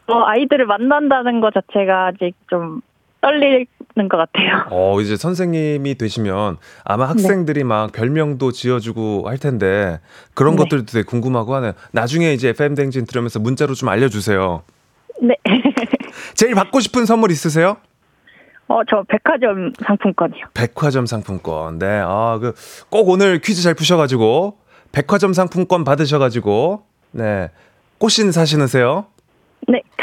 어, 아이들을 만난다는 것 자체가 아직 좀 떨 리는 것 같아요. 어, 이제 선생님이 되시면 아마 학생들이 막 별명도 지어주고 할 텐데 그런 네. 것들도 되게 궁금하고 하네요. 나중에 이제 FM 댕진 들으면서 문자로 좀 알려주세요. 네. 제일 받고 싶은 선물 있으세요? 어, 저 백화점 상품권이요. 백화점 상품권. 네, 아, 그, 꼭 오늘 퀴즈 잘 푸셔 가지고, 백화점 상품권 받으셔 가지고, 네, 꽃신 사시는세요?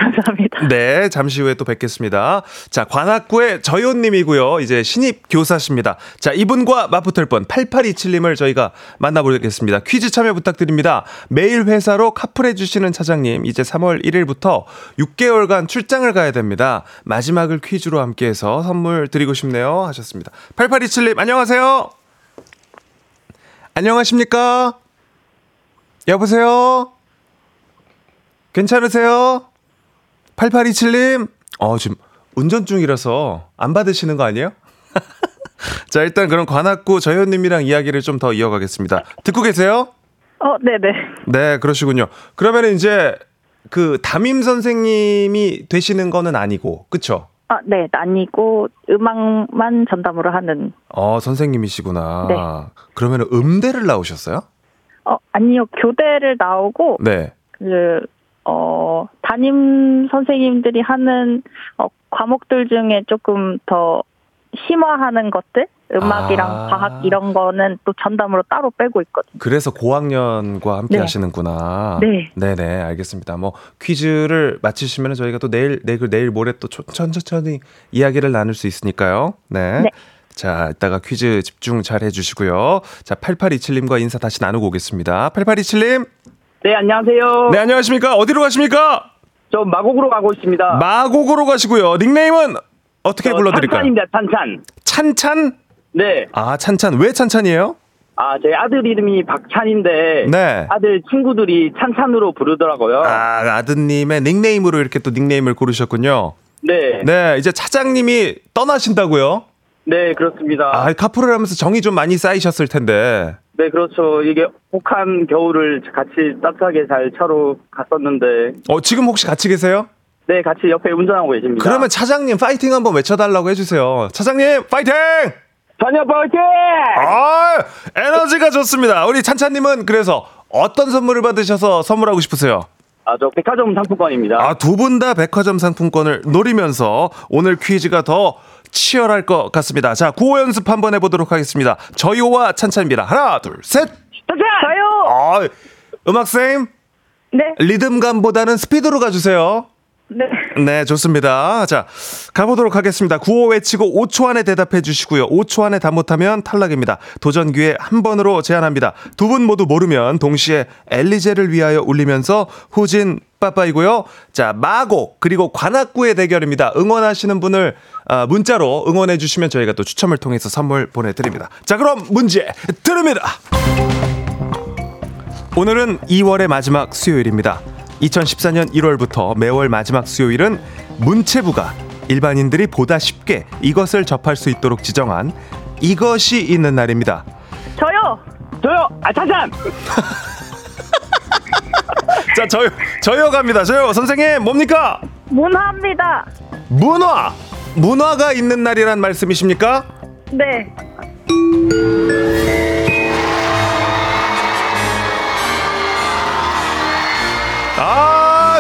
네, 감사합니다. 네, 잠시 후에 또 뵙겠습니다. 자, 관악구의 저요님이고요. 이제 신입 교사십니다. 자, 이분과 맞붙을 뻔 8827님을 저희가 만나보겠습니다. 퀴즈 참여 부탁드립니다. 매일 회사로 카풀해주시는 차장님, 이제 3월 1일부터 6개월간 출장을 가야 됩니다. 마지막을 퀴즈로 함께해서 선물 드리고 싶네요. 하셨습니다. 8827님, 안녕하세요. 안녕하십니까? 여보세요? 괜찮으세요? 8827님, 어, 지금 운전 중이라서 안 받으시는 거 아니에요? 자, 일단 그럼 관악구 저현님이랑 이야기를 좀 더 이어가겠습니다. 듣고 계세요? 어, 네네. 네, 그러시군요. 그러면 이제 그 담임 선생님이 되시는 거는 아니고, 그쵸? 아, 네, 아니고 음악만 전담으로 하는. 어, 선생님이시구나. 네. 그러면 음대를 나오셨어요? 어, 아니요, 교대를 나오고 네. 그 어, 담임 선생님들이 하는 어, 과목들 중에 조금 더 심화하는 것들, 음악이랑 아. 과학 이런 거는 또 전담으로 따로 빼고 있거든요. 그래서 고학년과 함께 네. 하시는구나. 네. 네네, 알겠습니다. 뭐, 퀴즈를 마치시면 저희가 또 내일, 내일, 그 내일 모레 또 천- 천천히 이야기를 나눌 수 있으니까요. 네. 네. 자, 이따가 퀴즈 집중 잘 해주시고요. 자, 8827님과 인사 다시 나누고 오겠습니다. 8827님. 네, 안녕하세요. 네, 안녕하십니까? 어디로 가십니까? 저 마곡으로 가고 있습니다. 마곡으로 가시고요. 닉네임은 어떻게 저 불러드릴까요? 찬찬입니다, 찬찬. 찬찬? 네. 아, 찬찬. 왜 찬찬이에요? 아, 제 아들 이름이 박찬인데. 네. 아들 친구들이 찬찬으로 부르더라고요. 아, 아드님의 닉네임으로 이렇게 또 닉네임을 고르셨군요. 네. 네. 네, 이제 차장님이 떠나신다고요? 그렇습니다. 아, 카풀을 하면서 정이 좀 많이 쌓이셨을 텐데. 네, 그렇죠. 이게 혹한 겨울을 같이 따뜻하게 잘 차로 갔었는데. 어, 지금 혹시 같이 계세요? 네, 같이 옆에 운전하고 계십니다. 그러면 차장님 파이팅 한번 외쳐달라고 해주세요. 차장님 파이팅! 전혀 파이팅! 아, 에너지가 좋습니다. 우리 찬찬님은 그래서 어떤 선물을 받으셔서 선물하고 싶으세요? 아, 저 백화점 상품권입니다. 아, 두 분 다 백화점 상품권을 노리면서 오늘 퀴즈가 더 치열할 것 같습니다. 자, 구호 연습 한번 해보도록 하겠습니다. 저요와 찬찬입니다. 하나, 둘, 셋! 찬찬! 저요! 아, 음악 쌤, 네, 리듬감보다는 스피드로 가주세요. 네. 네, 좋습니다. 자, 가보도록 하겠습니다. 구호 외치고 5초 안에 대답해 주시고요. 5초 안에 다 못하면 탈락입니다. 도전 기회 한 번으로 제한합니다. 두 분 모두 모르면 동시에 엘리제를 위하여 울리면서 후진 빠빠이고요. 자, 마곡 그리고 관악구의 대결입니다. 응원하시는 분을 아, 문자로 응원해 주시면 저희가 또 추첨을 통해서 선물 보내드립니다. 자, 그럼 문제 드립니다. 오늘은 2월의 마지막 수요일입니다. 2014년 1월부터 매월 마지막 수요일은 문체부가 일반인들이 보다 쉽게 이것을 접할 수 있도록 지정한 이것이 있는 날입니다. 저요! 저요! 아, 찬찬! 자, 저요, 저요 갑니다. 저요. 선생님, 뭡니까? 문화입니다. 문화! 문화가 있는 날이란 말씀이십니까? 네.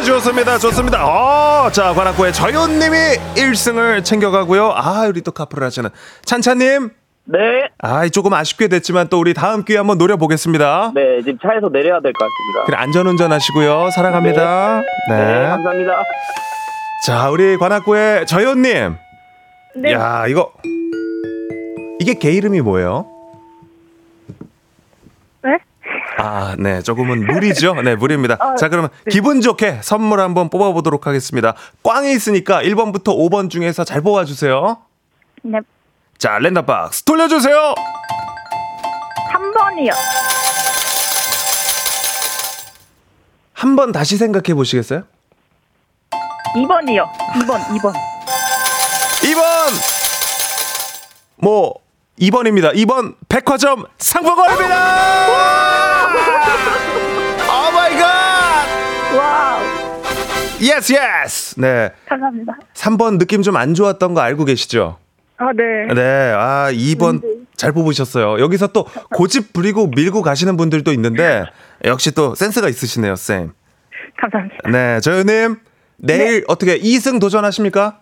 좋습니다. 좋습니다. 어, 자, 관악구의 저요님이 1승을 챙겨가고요. 아, 우리 또 카프를 하시는 찬찬님. 네. 아, 조금 아쉽게 됐지만 또 우리 다음 기회 한번 노려보겠습니다. 네, 지금 차에서 내려야 될 것 같습니다. 그래, 안전운전 하시고요. 사랑합니다. 네. 네, 감사합니다. 자, 우리 관악구의 저요님. 네. 야, 이거. 이게 개 이름이 뭐예요? 아, 네. 조금은 무리죠? 네, 무리입니다. 아, 자, 그러면 네. 기분 좋게 선물 한번 뽑아보도록 하겠습니다. 꽝이 있으니까 1번부터 5번 중에서 잘 뽑아주세요. 네. 자, 랜덤박스 돌려주세요. 3번이요. 한 번 다시 생각해 보시겠어요? 2번이요. 2번, 2번. 2번! 뭐, 2번입니다. 2번 백화점 상품권입니다! Oh my god! Wow. Yes, yes! 네. 감사합니다. 3번 느낌 좀 안 좋았던 거 알고 계시죠? 아, 네. 네. 아, 2번 잘 뽑으셨어요. 여기서 또 고집 부리고 밀고 가시는 분들도 있는데, 역시 또 센스가 있으시네요, 쌤. 감사합니다. 네. 저희님, 내일 어떻게 2승 도전하십니까?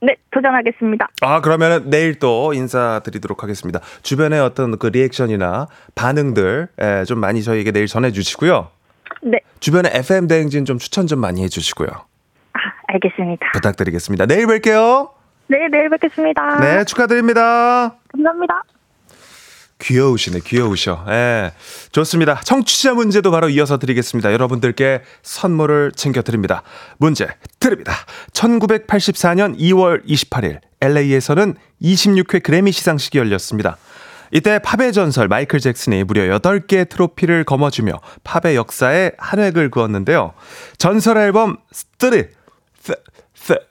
네, 도전하겠습니다. 아, 그러면 내일 또 인사드리도록 하겠습니다. 주변의 어떤 그 리액션이나 반응들 예, 좀 많이 저희에게 내일 전해 주시고요. 네. 주변에 FM 대행진 좀 추천 좀 많이 해 주시고요. 아, 알겠습니다. 부탁드리겠습니다. 내일 뵐게요. 네, 내일 뵙겠습니다. 네, 축하드립니다. 감사합니다. 귀여우시네, 귀여우셔. 예. 좋습니다. 청취자 문제도 바로 이어서 드리겠습니다. 여러분들께 선물을 챙겨드립니다. 문제 드립니다. 1984년 2월 28일, LA에서는 26회 그래미 시상식이 열렸습니다. 이때 팝의 전설 마이클 잭슨이 무려 8개의 트로피를 거머쥐며 팝의 역사에 한 획을 그었는데요. 전설 앨범 스트리,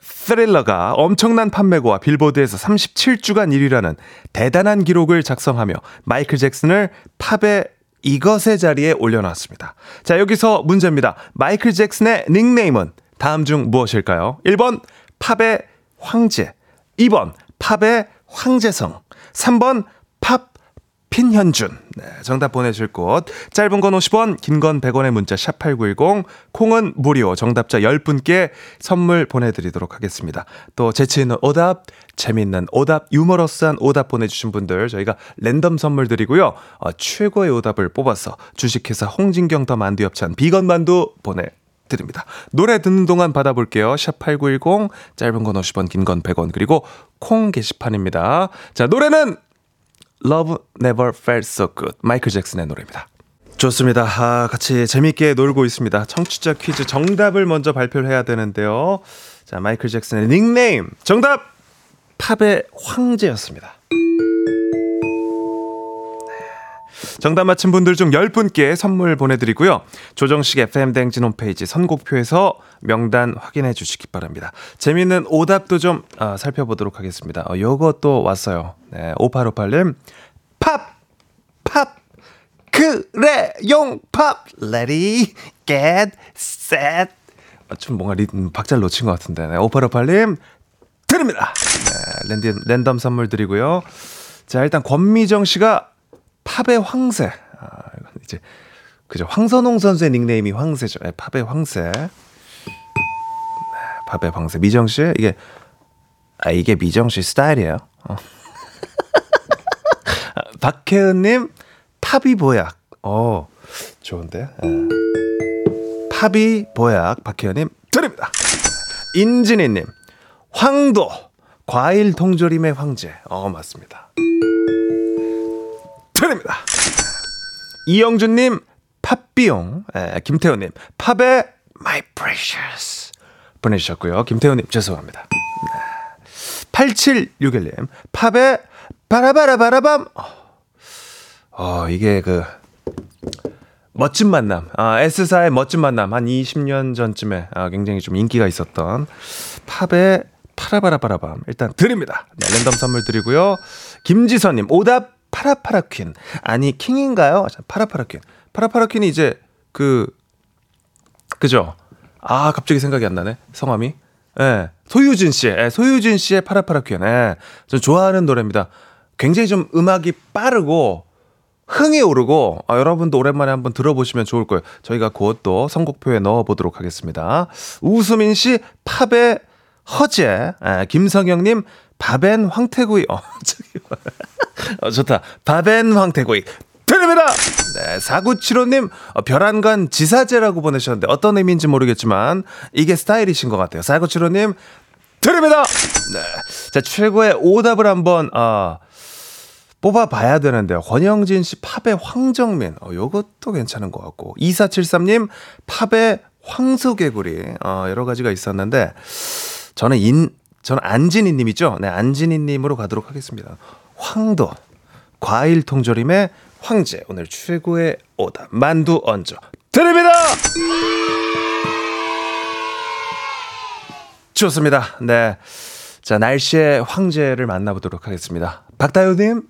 스릴러가 엄청난 판매고와 빌보드에서 37주간 1위라는 대단한 기록을 작성하며 마이클 잭슨을 팝의 이것의 자리에 올려놨습니다. 자, 여기서 문제입니다. 마이클 잭슨의 닉네임은 다음 중 무엇일까요? 1번 팝의 황제, 2번 팝의 황제성, 3번 팝 핀현준. 네, 정답 보내실 곳. 짧은 건 50원, 긴 건 100원의 문자 샵8910. 콩은 무료. 정답자 10분께 선물 보내드리도록 하겠습니다. 또 재치있는 오답, 재밌는 오답, 유머러스한 오답 보내주신 분들 저희가 랜덤 선물 드리고요. 어, 최고의 오답을 뽑아서 주식회사 홍진경 더 만두 협찬 비건 만두 보내 드립니다. 노래 듣는 동안 받아볼게요. 샵8910 짧은 건 50원 긴 건 100원 그리고 콩 게시판입니다. 자 노래는 Love Never Felt So Good 마이클 잭슨의 노래입니다. 좋습니다. 아, 같이 재밌게 놀고 있습니다. 청취자 퀴즈 정답을 먼저 발표를 해야 되는데요. 자 마이클 잭슨의 닉네임 정답 팝의 황제였습니다. 정답 맞힌 분들 중 10분께 선물 보내드리고요. 조정식 FM대행진 홈페이지 선곡표에서 명단 확인해 주시기 바랍니다. 재미있는 오답도 좀 아, 살펴보도록 하겠습니다. 어, 요것도 왔어요. 네, 5858님. 팝! 팝! 그래! 용팝! Ready, get, set. 아, 좀 뭔가 리, 음, 박자를 놓친 것 같은데. 네, 5858님. 드립니다! 네, 랜덤, 랜덤 선물 드리고요. 자, 일단 권미정 씨가 팝의 황새. 아, 이제 그죠. 황선홍 선수의 닉네임이 황새죠. 네, 팝의 황새. 네, 팝의 황새. 미정 씨 이게 아 이게 미정 씨 스타일이에요. 어. 아, 박혜은님 팝이 보약. 어 좋은데. 예. 팝이 보약. 박혜은님 드립니다. 인진희님 황도 과일 통조림의 황제. 어 맞습니다. 드립니다. 이영준님, 팝비용, 에, 김태호님, 팝의 My Precious 보내주셨고요. 김태호님, 죄송합니다. 네. 8761님, 팝의 바라바라바라밤. 어, 어, 이게 그, 멋진 만남, 아, S사의 멋진 만남, 한 20년 전쯤에 아, 굉장히 좀 인기가 있었던 팝의 파라바라바라밤. 일단 드립니다. 네, 랜덤 선물 드리고요. 김지선님, 오답 파라파라 퀸. 아니, 킹인가요? 파라파라 퀸. 파라파라 퀸이 이제 그, 그죠? 아, 갑자기 생각이 안 나네. 성함이. 예. 소유진 씨. 예, 소유진 씨의 파라파라 퀸. 예. 전 좋아하는 노래입니다. 굉장히 좀 음악이 빠르고, 흥이 오르고, 아, 여러분도 오랜만에 한번 들어보시면 좋을 거예요. 저희가 곧또 선곡표에 넣어보도록 하겠습니다. 우수민 씨, 팝의 허재. 예, 김성영님, 밥엔 황태구이. 어, 저기. 어, 좋다. 밥엔 황태구이. 드립니다! 네, 4975님, 어, 별안간 지사제라고 보내셨는데 어떤 의미인지 모르겠지만 이게 스타일이신 것 같아요. 4975님, 드립니다! 네. 자, 최고의 오답을 한번, 어, 뽑아봐야 되는데요. 권영진 씨 팝의 황정민. 어, 요것도 괜찮은 것 같고. 2473님 팝의 황소개구리. 어, 여러 가지가 있었는데 저는 인, 저는 안진희 님이죠. 네, 안진희 님으로 가도록 하겠습니다. 황도. 과일 통조림의 황제. 오늘 최고의 오답. 만두 얹어. 드립니다! 좋습니다. 네. 자, 날씨의 황제를 만나보도록 하겠습니다. 박다효님.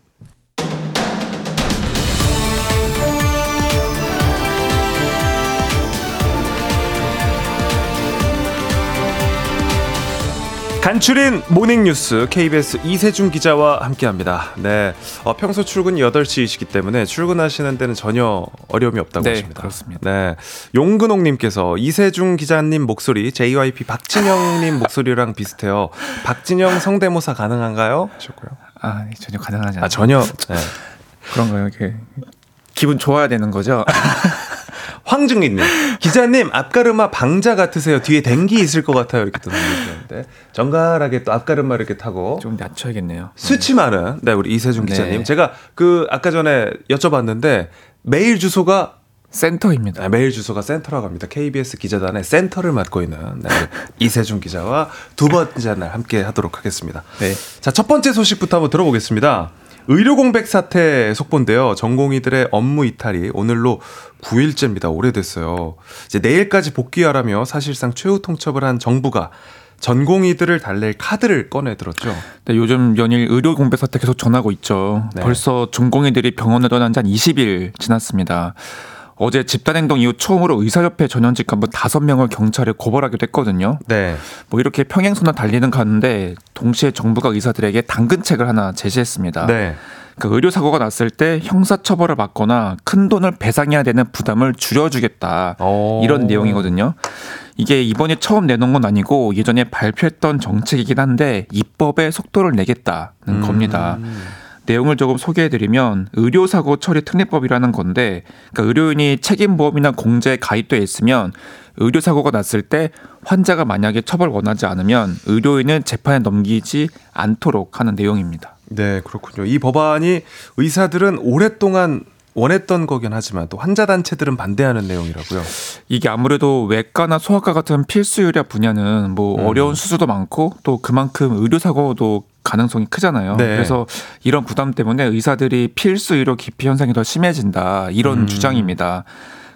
간추린 모닝뉴스 KBS 이세준 기자와 함께합니다. 네, 어, 평소 출근이 8시이시기 때문에 출근하시는 데는 전혀 어려움이 없다고 네, 하십니다. 그렇습니다. 네, 용근홍님께서 이세준 기자님 목소리 JYP 박진영님 목소리랑 비슷해요. 박진영 성대모사 가능한가요? 하셨고요. 아, 네, 전혀 가능하지 않아요. 아 전혀. 네. 그런가요? 이렇게 기분 좋아야 되는 거죠? 황증리님 기자님 앞가르마 방자 같으세요. 뒤에 댕기 있을 것 같아요. 이렇게 또 남겨주는데 정갈하게 또 앞가르마 이렇게 타고 좀 낮춰야겠네요. 숱이 많은 네 우리 이세준 네. 기자님 제가 그 아까 전에 여쭤봤는데 메일 주소가 센터입니다. 아, 메일 주소가 센터라고 합니다. KBS 기자단의 센터를 맡고 있는 네, 이세준 기자와 두 번째 날 함께 하도록 하겠습니다. 네. 자, 첫 번째 소식부터 한번 들어보겠습니다. 의료 공백 사태 속보인데요. 전공의들의 업무 이탈이 오늘로 9일째입니다. 오래됐어요. 이제 내일까지 복귀하라며 사실상 최후 통첩을 한 정부가 전공의들을 달랠 카드를 꺼내 들었죠. 네, 요즘 연일 의료 공백 사태 계속 전하고 있죠. 네. 벌써 전공의들이 병원을 떠난 지 한 20일 지났습니다. 어제 집단행동 이후 처음으로 의사협회 전현직 간부 5명을 경찰에 고발하기도 했거든요. 네. 뭐 이렇게 평행선을 달리는 가는데 동시에 정부가 의사들에게 당근책을 하나 제시했습니다. 네. 그 의료 사고가 났을 때 형사 처벌을 받거나 큰 돈을 배상해야 되는 부담을 줄여주겠다 어. 이런 내용이거든요. 이게 이번에 처음 내놓은 건 아니고 예전에 발표했던 정책이긴 한데 입법에 속도를 내겠다는 음. 겁니다. 내용을 조금 소개해드리면 의료사고 처리 특례법이라는 건데 그러니까 의료인이 책임보험이나 공제에 가입돼 있으면 의료사고가 났을 때 환자가 만약에 처벌 원하지 않으면 의료인은 재판에 넘기지 않도록 하는 내용입니다. 네, 그렇군요. 이 법안이 의사들은 오랫동안 원했던 거긴 하지만 또 환자 단체들은 반대하는 내용이라고요. 이게 아무래도 외과나 소아과 같은 필수 의료 분야는 뭐 음. 어려운 수술도 많고 또 그만큼 의료 사고도 가능성이 크잖아요. 네. 그래서 이런 부담 때문에 의사들이 필수 의료 기피 현상이 더 심해진다 이런 음. 주장입니다.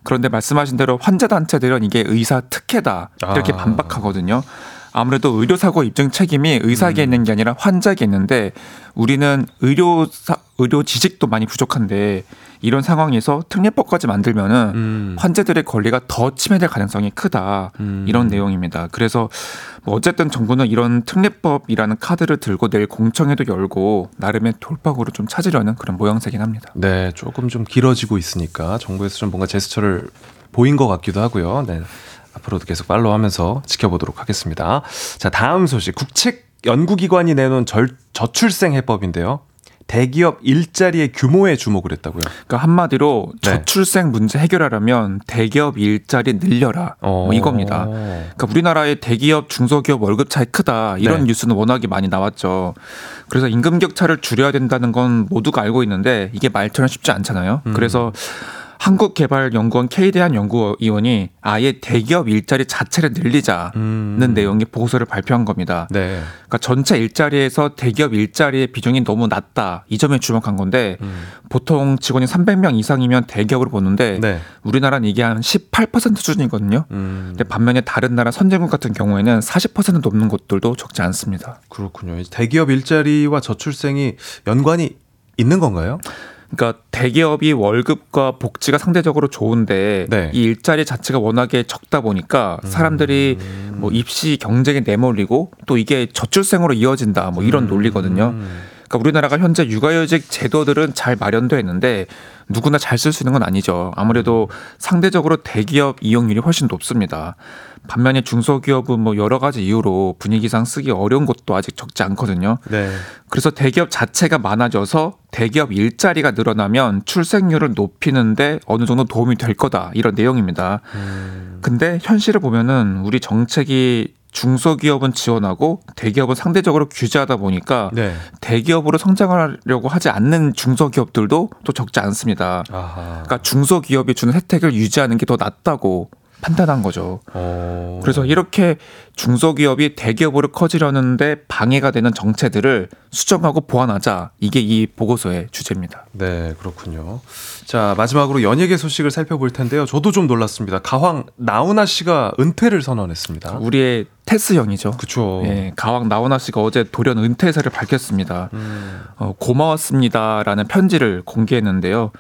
그런데 말씀하신 대로 환자 단체들은 이게 의사 특혜다 이렇게 아. 반박하거든요. 아무래도 의료 사고 입증 책임이 의사에게 음. 있는 게 아니라 환자에게 있는데 우리는 의료 사, 의료 지식도 많이 부족한데 이런 상황에서 특례법까지 만들면은 음. 환자들의 권리가 더 침해될 가능성이 크다 음. 이런 내용입니다. 그래서 뭐 어쨌든 정부는 이런 특례법이라는 카드를 들고 내일 공청회도 열고 나름의 돌파구를 좀 찾으려는 그런 모양새긴 합니다. 네, 조금 좀 길어지고 있으니까 정부에서 좀 뭔가 제스처를 보인 것 같기도 하고요. 네. 앞으로도 계속 팔로우하면서 지켜보도록 하겠습니다. 자, 다음 소식. 국책 연구기관이 내놓은 절, 저출생 해법인데요. 대기업 일자리의 규모에 주목을 했다고요. 그러니까 한마디로 네. 저출생 문제 해결하려면 대기업 일자리 늘려라 어. 뭐 이겁니다. 그러니까 우리나라의 대기업 중소기업 월급 차이 크다 이런 네. 뉴스는 워낙에 많이 나왔죠. 그래서 임금 격차를 줄여야 된다는 건 모두가 알고 있는데 이게 말처럼 쉽지 않잖아요. 음. 그래서 한국개발연구원 K대한 연구위원이 아예 대기업 일자리 자체를 늘리자는 음. 내용의 보고서를 발표한 겁니다. 네. 그러니까 전체 일자리에서 대기업 일자리의 비중이 너무 낮다 이 점에 주목한 건데 음. 보통 직원이 300명 이상이면 대기업으로 보는데 네. 우리나라는 이게 한 18% 수준이거든요. 음. 근데 반면에 다른 나라 선진국 같은 경우에는 40% 넘는 곳들도 적지 않습니다. 그렇군요. 이 대기업 일자리와 저출생이 연관이 있는 건가요? 그러니까 대기업이 월급과 복지가 상대적으로 좋은데 네. 이 일자리 자체가 워낙에 적다 보니까 사람들이 음. 뭐 입시 경쟁에 내몰리고 또 이게 저출생으로 이어진다 뭐 이런 논리거든요. 음. 그러니까 우리나라가 현재 육아휴직 제도들은 잘 마련되어 있는데 누구나 잘 쓸 수 있는 건 아니죠. 아무래도 상대적으로 대기업 이용률이 훨씬 높습니다. 반면에 중소기업은 뭐 여러 가지 이유로 분위기상 쓰기 어려운 곳도 아직 적지 않거든요. 네. 그래서 대기업 자체가 많아져서 대기업 일자리가 늘어나면 출생률을 높이는데 어느 정도 도움이 될 거다 이런 내용입니다. 음. 근데 현실을 보면은 우리 정책이 중소기업은 지원하고 대기업은 상대적으로 규제하다 보니까 네. 대기업으로 성장하려고 하지 않는 중소기업들도 또 적지 않습니다. 아하. 그러니까 중소기업이 주는 혜택을 유지하는 게 더 낫다고 판단한 거죠. 어. 그래서 이렇게 중소기업이 대기업으로 커지려는데 방해가 되는 정체들을 수정하고 보완하자. 이게 이 보고서의 주제입니다. 네, 그렇군요. 자, 마지막으로 연예계 소식을 살펴볼 텐데요. 저도 좀 놀랐습니다. 가왕 나훈아 씨가 은퇴를 선언했습니다. 우리의 테스 형이죠. 그쵸. 예, 가왕 나훈아 씨가 어제 돌연 은퇴 사를 밝혔습니다. 음. 어, 고마웠습니다라는 편지를 공개했는데요.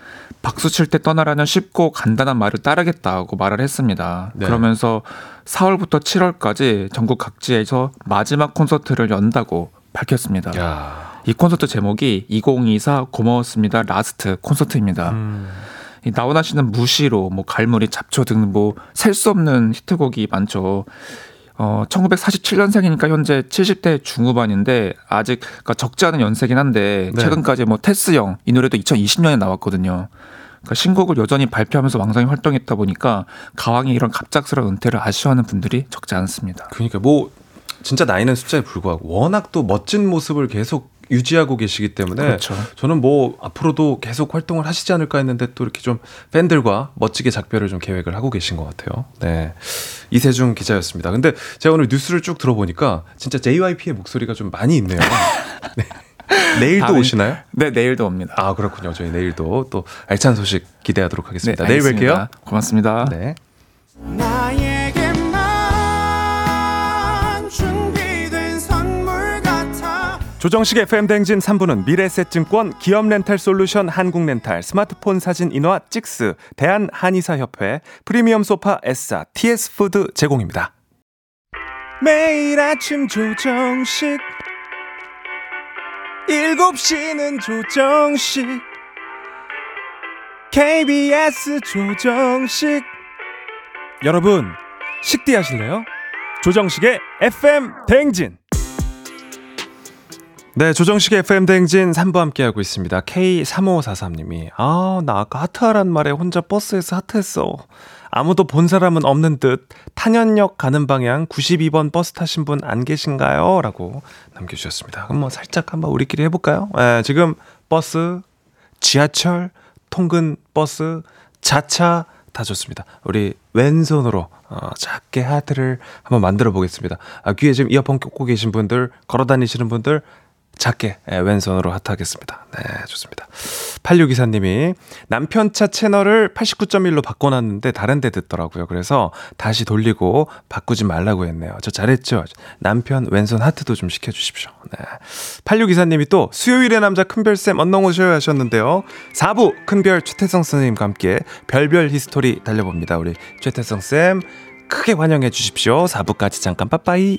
박수 칠 때 떠나라는 쉽고 간단한 말을 따르겠다고 말을 했습니다. 네. 그러면서 4월부터 7월까지 전국 각지에서 마지막 콘서트를 연다고 밝혔습니다. 야. 이 콘서트 제목이 2024 고마웠습니다 last 콘서트입니다. 음. 이 나훈아 씨는 무시로 뭐 갈무리 잡초 등 뭐 셀 수 없는 히트곡이 많죠. 어 1947년생이니까 현재 70대 중후반인데 아직 그러니까 적지 않은 연세긴 한데 네. 최근까지 뭐 테스 형 이 노래도 2020년에 나왔거든요. 그러니까 신곡을 여전히 발표하면서 왕성히 활동했다 보니까 가왕이 이런 갑작스러운 은퇴를 아쉬워하는 분들이 적지 않습니다. 그러니까 뭐 진짜 나이는 숫자에 불구하고 워낙 또 멋진 모습을 계속 유지하고 계시기 때문에 그렇죠. 저는 뭐 앞으로도 계속 활동을 하시지 않을까 했는데 또 이렇게 좀 팬들과 멋지게 작별을 좀 계획을 하고 계신 것 같아요. 네. 이세중 기자였습니다. 근데 제가 오늘 뉴스를 쭉 들어보니까 진짜 JYP의 목소리가 좀 많이 있네요. 네. 내일도 다음에- 오시나요? 네, 내일도 옵니다. 아, 그렇군요. 저희 내일도 또 알찬 소식 기대하도록 하겠습니다. 네, 내일. 뵐게요. 고맙습니다. 네. 조정식 FM 댕진 3부는 미래에셋증권, 기업렌탈솔루션 한국렌탈, 스마트폰 사진 인화 찍스, 대한한의사협회, 프리미엄 소파 에싸, TS푸드 제공입니다. 매일 아침 조정식 7시는 조정식 KBS 조정식 여러분 식디 하실래요? 조정식의 FM 대행진 네, 조정식의 FM 대행진 3부 함께하고 있습니다. K3543님이 아, 나 아까 하트하란 말에 혼자 버스에서 하트했어. 아무도 본 사람은 없는 듯 탄현역 가는 방향 92번 버스 타신 분 안 계신가요? 라고 남겨주셨습니다. 그럼 뭐 살짝 한번 우리끼리 해볼까요? 네, 지금 버스, 지하철, 통근 버스, 자차 다 좋습니다. 우리 왼손으로 어, 작게 하트를 한번 만들어 보겠습니다. 아, 귀에 지금 이어폰 꽂고 계신 분들, 걸어 다니시는 분들 작게 예, 왼손으로 하트 하겠습니다. 네, 좋습니다. 8624님이 남편 차 채널을 89.1로 바꿔놨는데 다른 데 듣더라고요. 그래서 다시 돌리고 바꾸지 말라고 했네요. 저 잘했죠? 남편 왼손 하트도 좀 시켜주십시오. 네. 8624님이 또 수요일의 남자 큰별쌤 언능 오셔야 하셨는데요. 4부 큰별 최태성 선생님과 함께 별별 히스토리 달려봅니다. 우리 최태성쌤 크게 환영해 주십시오. 4부까지 잠깐 빠빠이.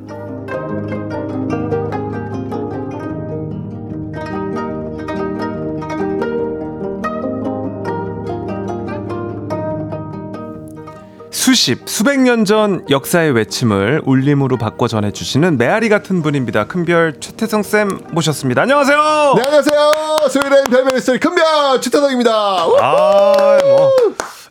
수십, 수백 년 전 역사의 외침을 울림으로 바꿔 전해주시는 메아리 같은 분입니다. 큰별 최태성 쌤 모셨습니다. 안녕하세요. 네, 안녕하세요. 수요일엔 별별 스토리 큰별 최태성입니다. 아, 뭐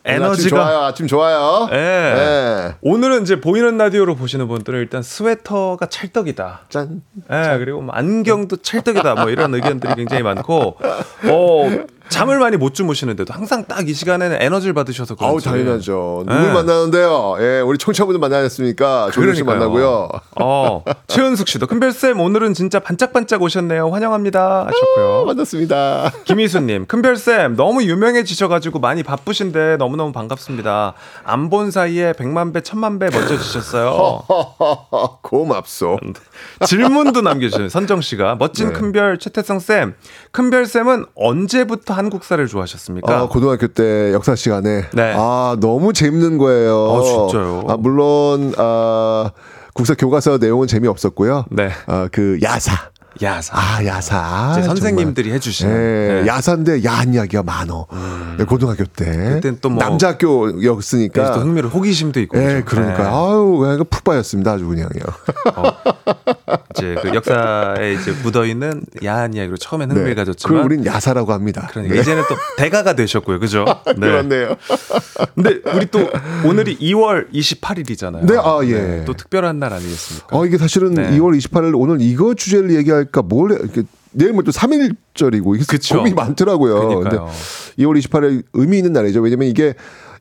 에너지가 아침 좋아요. 아침 좋아요. 예. 네. 오늘은 이제 보이는 라디오로 보시는 분들은 일단 스웨터가 찰떡이다. 짠. 예, 그리고 뭐 안경도 찰떡이다. 뭐 이런 의견들이 굉장히 많고, 어, 잠을 많이 못 주무시는데도 항상 딱 이 시간에는 에너지를 받으셔서 그런지. 아우 당연하죠. 네. 누굴 만나는데요? 예, 우리 청취자분들 씨 그러니까요. 만나고요. 어, 최은숙 씨도 큰별쌤 오늘은 진짜 반짝반짝 오셨네요. 환영합니다. 하셨고요. 만났습니다. 김희수님, 큰별쌤, 너무 유명해지셔가지고 많이 바쁘신데 너무너무 반갑습니다. 안 본 사이에 백만 배, 천만 배 멋져지셨어요. 고맙소. 질문도 남겨주세요. 선정 씨가 멋진 네. 큰별 최태성 쌤, 큰별 쌤은 언제부터 한국사를 좋아하셨습니까? 아, 고등학교 때 역사 시간에 네. 아 너무 재밌는 거예요. 아, 진짜요? 아, 물론 아, 국사 교과서 내용은 재미 없었고요. 네. 아, 그 야사. 야사. 아 야사. 정말. 선생님들이 해주시는. 예, 네. 야사인데 야한 이야기가 많어. 네, 고등학교 때. 그땐 또 뭐- 남자 학교였으니까. 네, 또 흥미로 호기심도 있고. 예, 그죠? 그러니까 네. 아유 그냥 푹 빠졌습니다 아주 그냥요. 이제 그 역사에 이제 묻어 있는 야한 이야기로 처음엔 흥미를 그걸 가졌지만. 우린 야사라고 합니다. 그러니까 네. 이제는 또 대가가 되셨고요, 그죠? 네. 그렇네요. 근데 우리 또 오늘이 2월 28일이잖아요. 네, 아, 예. 또 특별한 날 아니겠습니까? 어 이게 사실은 네. 2월 28일 오늘 이거 주제를 얘기할 까뭘 해- 이렇게 내일 뭐또 3일절이고 이게 그쵸. 고민이 많더라고요. 그러니까요. 2월 28일 의미 있는 날이죠. 왜냐면 이게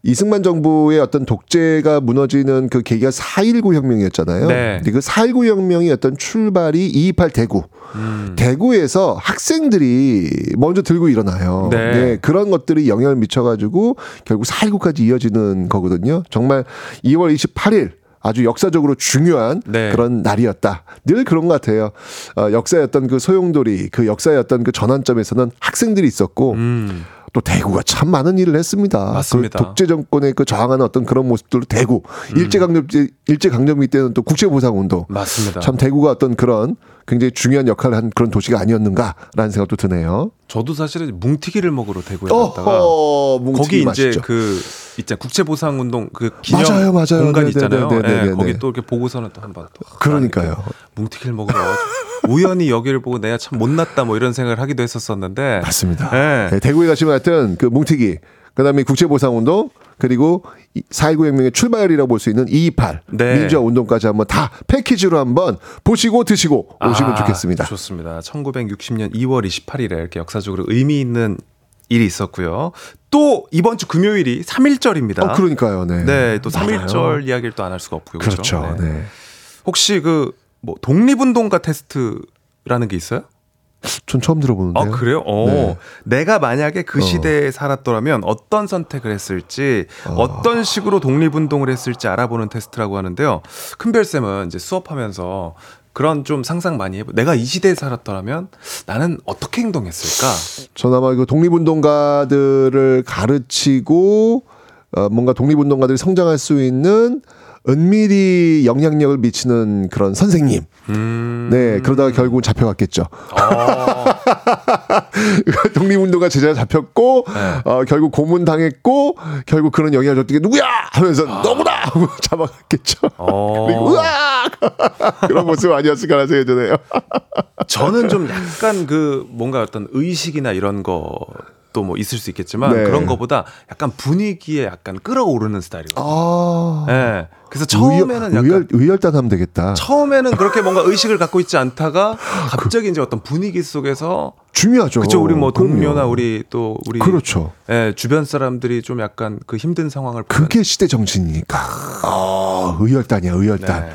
이승만 정부의 어떤 독재가 무너지는 그 계기가 4.19 혁명이었잖아요. 네. 근데 그4.19 혁명이 어떤 출발이 228 대구. 음. 대구에서 학생들이 먼저 들고 일어나요. 네. 그런 것들이 영향을 미쳐가지고 결국 4.19까지 이어지는 거거든요. 정말 2월 28일 아주 역사적으로 중요한 네. 그런 날이었다. 늘 그런 것 같아요. 어, 어떤 그 소용돌이, 그 어떤 그 전환점에서는 학생들이 있었고, 음. 또 대구가 참 많은 일을 했습니다. 맞습니다. 그 독재 정권에 그 저항하는 어떤 그런 모습들로 대구, 일제 강점기 일제 강점기 때는 또 국제 보상 운동. 맞습니다. 참 대구가 어떤 그런 굉장히 중요한 역할을 한 그런 도시가 아니었는가라는 생각도 드네요. 저도 사실은 뭉티기를 먹으러 대구에 갔다가 어허, 거기 이제 맛있죠. 그 있잖아 국제보상 운동 그 기념 맞아요, 맞아요. 공간 네네네네네. 있잖아요. 예, 거기 네. 또 이렇게 보고서는 또 한 번 또 그러니까요. 뭉티기를 먹으러 우연히 여기를 보고 내가 참 못났다 뭐 이런 생각을 하기도 했었었는데 맞습니다. 예. 네, 대구에 가시면 하여튼 그 뭉티기 그다음에 국제보상 운동 그리고 4.19 혁명의 출발이라고 볼 수 있는 228 네. 민주화 운동까지 한번 다 패키지로 한번 보시고 드시고 오시면 아, 좋겠습니다. 좋습니다. 1960년 2월 28일에 이렇게 역사적으로 의미 있는 일이 있었고요. 또 이번 주 금요일이 3.1절입니다. 어, 그러니까요. 네. 네, 또 맞아요. 3.1절 이야기를 또 안 할 수가 없고요. 그렇죠. 그렇죠. 네. 혹시 그 뭐 독립운동가 테스트라는 게 있어요? 전 처음 들어보는데요. 아 그래요? 어. 네. 내가 만약에 그 어. 시대에 살았더라면 어떤 선택을 했을지 어. 떤 식으로 독립운동을 했을지 알아보는 테스트라고 하는데요. 큰별 쌤은 이제 수업하면서 그런 좀 상상 많이 해보. 내가 이 시대에 살았더라면 나는 어떻게 행동했을까? 전 아마 이거 독립운동가들을 가르치고 어, 뭔가 독립운동가들이 성장할 수 있는 은밀히 영향력을 미치는 그런 선생님. 음. 네, 그러다가 결국은 잡혀갔겠죠. 어. 독립운동가 제자 잡혔고, 네. 어, 결국 고문 당했고, 결국 그런 영향을 줬던 게 누구야! 하면서 너구나! 하고 잡아갔겠죠. 어. 그리고 으악! 그런 모습 아니었을까라는 생각이 드네요. 저는 좀 약간 그 뭔가 어떤 의식이나 이런 것도 뭐 있을 수 있겠지만 네. 그런 거보다 약간 분위기에 약간 끌어오르는 스타일이거든요. 아. 네. 그래서 처음에는 약간 의열, 의열 단하면 되겠다. 처음에는 그렇게 뭔가 의식을 갖고 있지 않다가 갑자기 이제 어떤 분위기 속에서 중요하죠. 그쵸 우리 뭐 동료나 그럼요. 우리 또 우리 그렇죠. 예, 주변 사람들이 좀 약간 그 힘든 상황을 보면 그게 시대 정신이니까. 아, 의열단이야, 의열단. 네.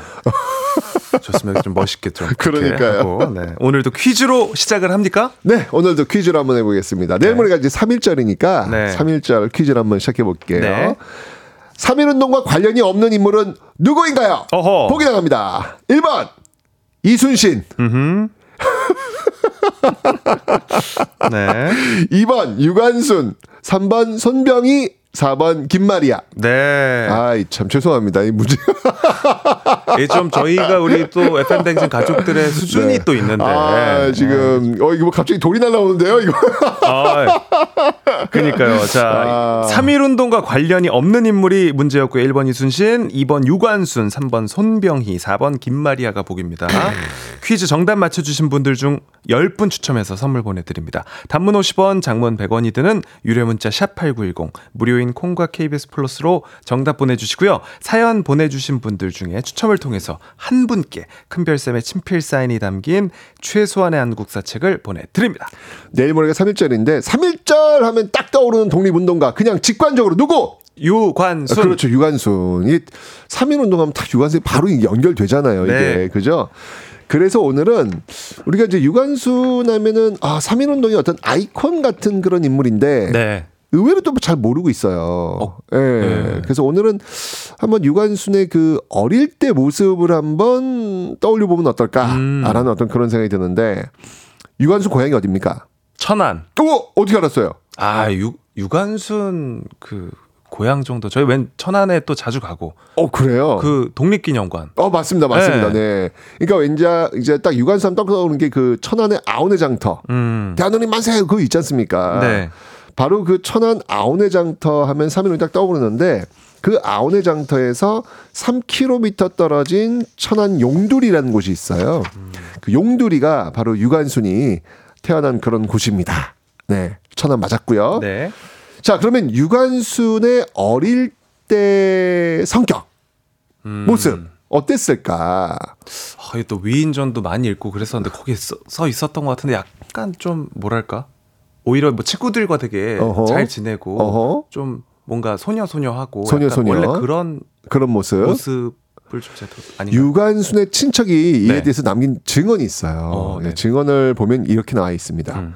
좋습니다. 좀 멋있게 좀 그렇게 그러니까요. 하고, 네. 오늘도 퀴즈로 시작을 합니까? 네, 오늘도 퀴즈를 한번 해보겠습니다. 내일 모레가 이제 3일절이니까 네. 3일절 퀴즈를 한번 시작해볼게요. 네. 3.1운동과 관련이 없는 인물은 누구인가요? 어허. 보기 나갑니다. 1번, 이순신. 네. 2번, 유관순. 3번, 손병희. 4번, 김마리아. 네. 아이, 참, 죄송합니다. 이 문제. 이게 좀 저희가 우리 또 FM 댕진 가족들의 수준이 네. 또 있는데. 아, 지금, 어, 이거 뭐 갑자기 돌이 날라오는데요, 이거. 아, 그니까요. 자, 아. 3.1 운동과 관련이 없는 인물이 문제였고요. 1번 이순신, 2번 유관순, 3번 손병희, 4번 김마리아가 복입니다. 퀴즈 정답 맞춰 주신 분들 중 10분 추첨해서 선물 보내 드립니다. 단문 50원, 장문 100원이 드는 유료 문자 샵8910, 무료인 콩과 KBS 플러스로 정답 보내주시고요. 사연 보내주신 분들 중에 추첨을 통해서 한 분께 큰별쌤의 친필 사인이 담긴 최소한의 한국사 책을 보내드립니다. 내일 모레가 3일절인데, 3일절 하면 딱 떠오르는 독립운동가. 그냥 직관적으로 누구? 유관순. 아, 그렇죠. 유관순. 이 3일 운동하면 딱 유관순이 바로 연결되잖아요. 이게. 네. 그죠? 그래서 오늘은 우리가 이제 유관순 하면은 아, 3일 운동이 어떤 아이콘 같은 그런 인물인데 네. 의외로 또 잘 모르고 있어요. 예. 네. 그래서 오늘은 한번 유관순의 그 어릴 때 모습을 한번 떠올려 보면 어떨까라는 어떤 그런 생각이 드는데 유관순 고향이 어딥니까? 천안. 또 어떻게 알았어요? 아, 유, 유관순 그 고향 정도. 저희 웬 천안에 또 자주 가고. 어 그래요. 그 독립기념관. 어 맞습니다, 맞습니다. 네. 그러니까 왠지 이제 딱 유관순 하면 떠오르는 게 그 천안의 아우네 장터. 음. 대한민국 만세 그거 있지 않습니까? 네. 바로 그 천안 아우네 장터 하면 3일을 딱 떠오르는데 그 아우네 장터에서 3km 떨어진 천안 용두리라는 곳이 있어요. 그 용두리가 바로 유관순이 태어난 그런 곳입니다. 네. 천안 맞았고요. 네. 자, 그러면 유관순의 어릴 때 성격, 음. 모습 어땠을까? 아, 또 위인전도 많이 읽고 그랬었는데 거기에 써, 써 있었던 것 같은데 약간 좀 뭐랄까? 오히려 뭐 친구들과 되게 어허. 잘 지내고 어허. 좀 뭔가 소녀 소녀하고 소녀, 약간 소녀. 원래 그런 그런 모습. 모습을 좀 아닌가? 유관순의 친척이 이에 네. 대해서 남긴 증언이 있어요. 어, 네, 네. 증언을 보면 이렇게 나와 있습니다. 음.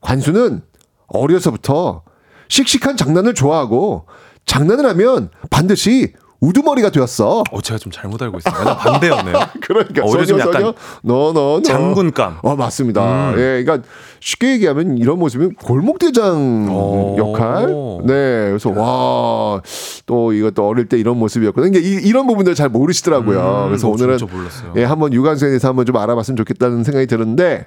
관수는 어려서부터 씩씩한 장난을 좋아하고 장난을 하면 반드시 우두머리가 되었어. 어, 제가 좀 잘못 알고 있어요. 나 반대였네요. 그러니까 어, 오히려 좀 소녀, 약간 소녀, 너, 너, 너. 장군감. 어, 맞습니다. 음. 예, 그러니까 쉽게 얘기하면 이런 모습이 골목대장 오. 역할. 네, 그래서 와, 또 이것도 어릴 때 이런 모습이었거든요. 그러니까 이, 런 부분들 잘 모르시더라고요. 음, 그래서 어, 오늘은. 예, 한번 유관순에 대해서 한번 좀 알아봤으면 좋겠다는 생각이 드는데,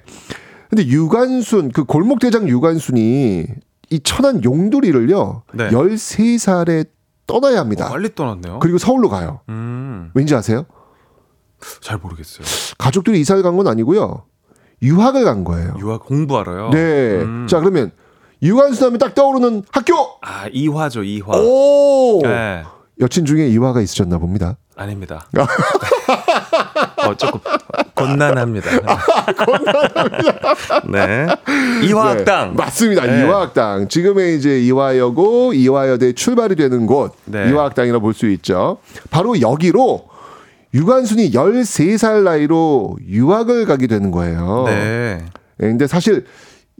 근데 유관순, 그 골목대장 유관순이 이 천안 용두리를요, 네. 13살에 떠나야 합니다. 어, 빨리 떠났네요. 그리고 서울로 가요. 음, 왠지 아세요? 잘 모르겠어요. 가족들이 이사를 간 건 아니고요. 유학을 간 거예요. 유학 공부하러요. 네. 음. 자, 그러면 유관순 하면 딱 떠오르는 학교. 아 이화죠 이화. 오. 네. 여친 중에 이화가 있으셨나 봅니다. 아닙니다. 어, 조금 곤란합니다. 네. 이화학당. 네, 맞습니다. 네. 이화학당. 지금의 이제 이화여고, 이화여대 출발이 되는 곳, 네. 이화학당이라 볼수 있죠. 바로 여기로 유관순이 13살 나이로 유학을 가게 되는 거예요. 네. 예, 근데 사실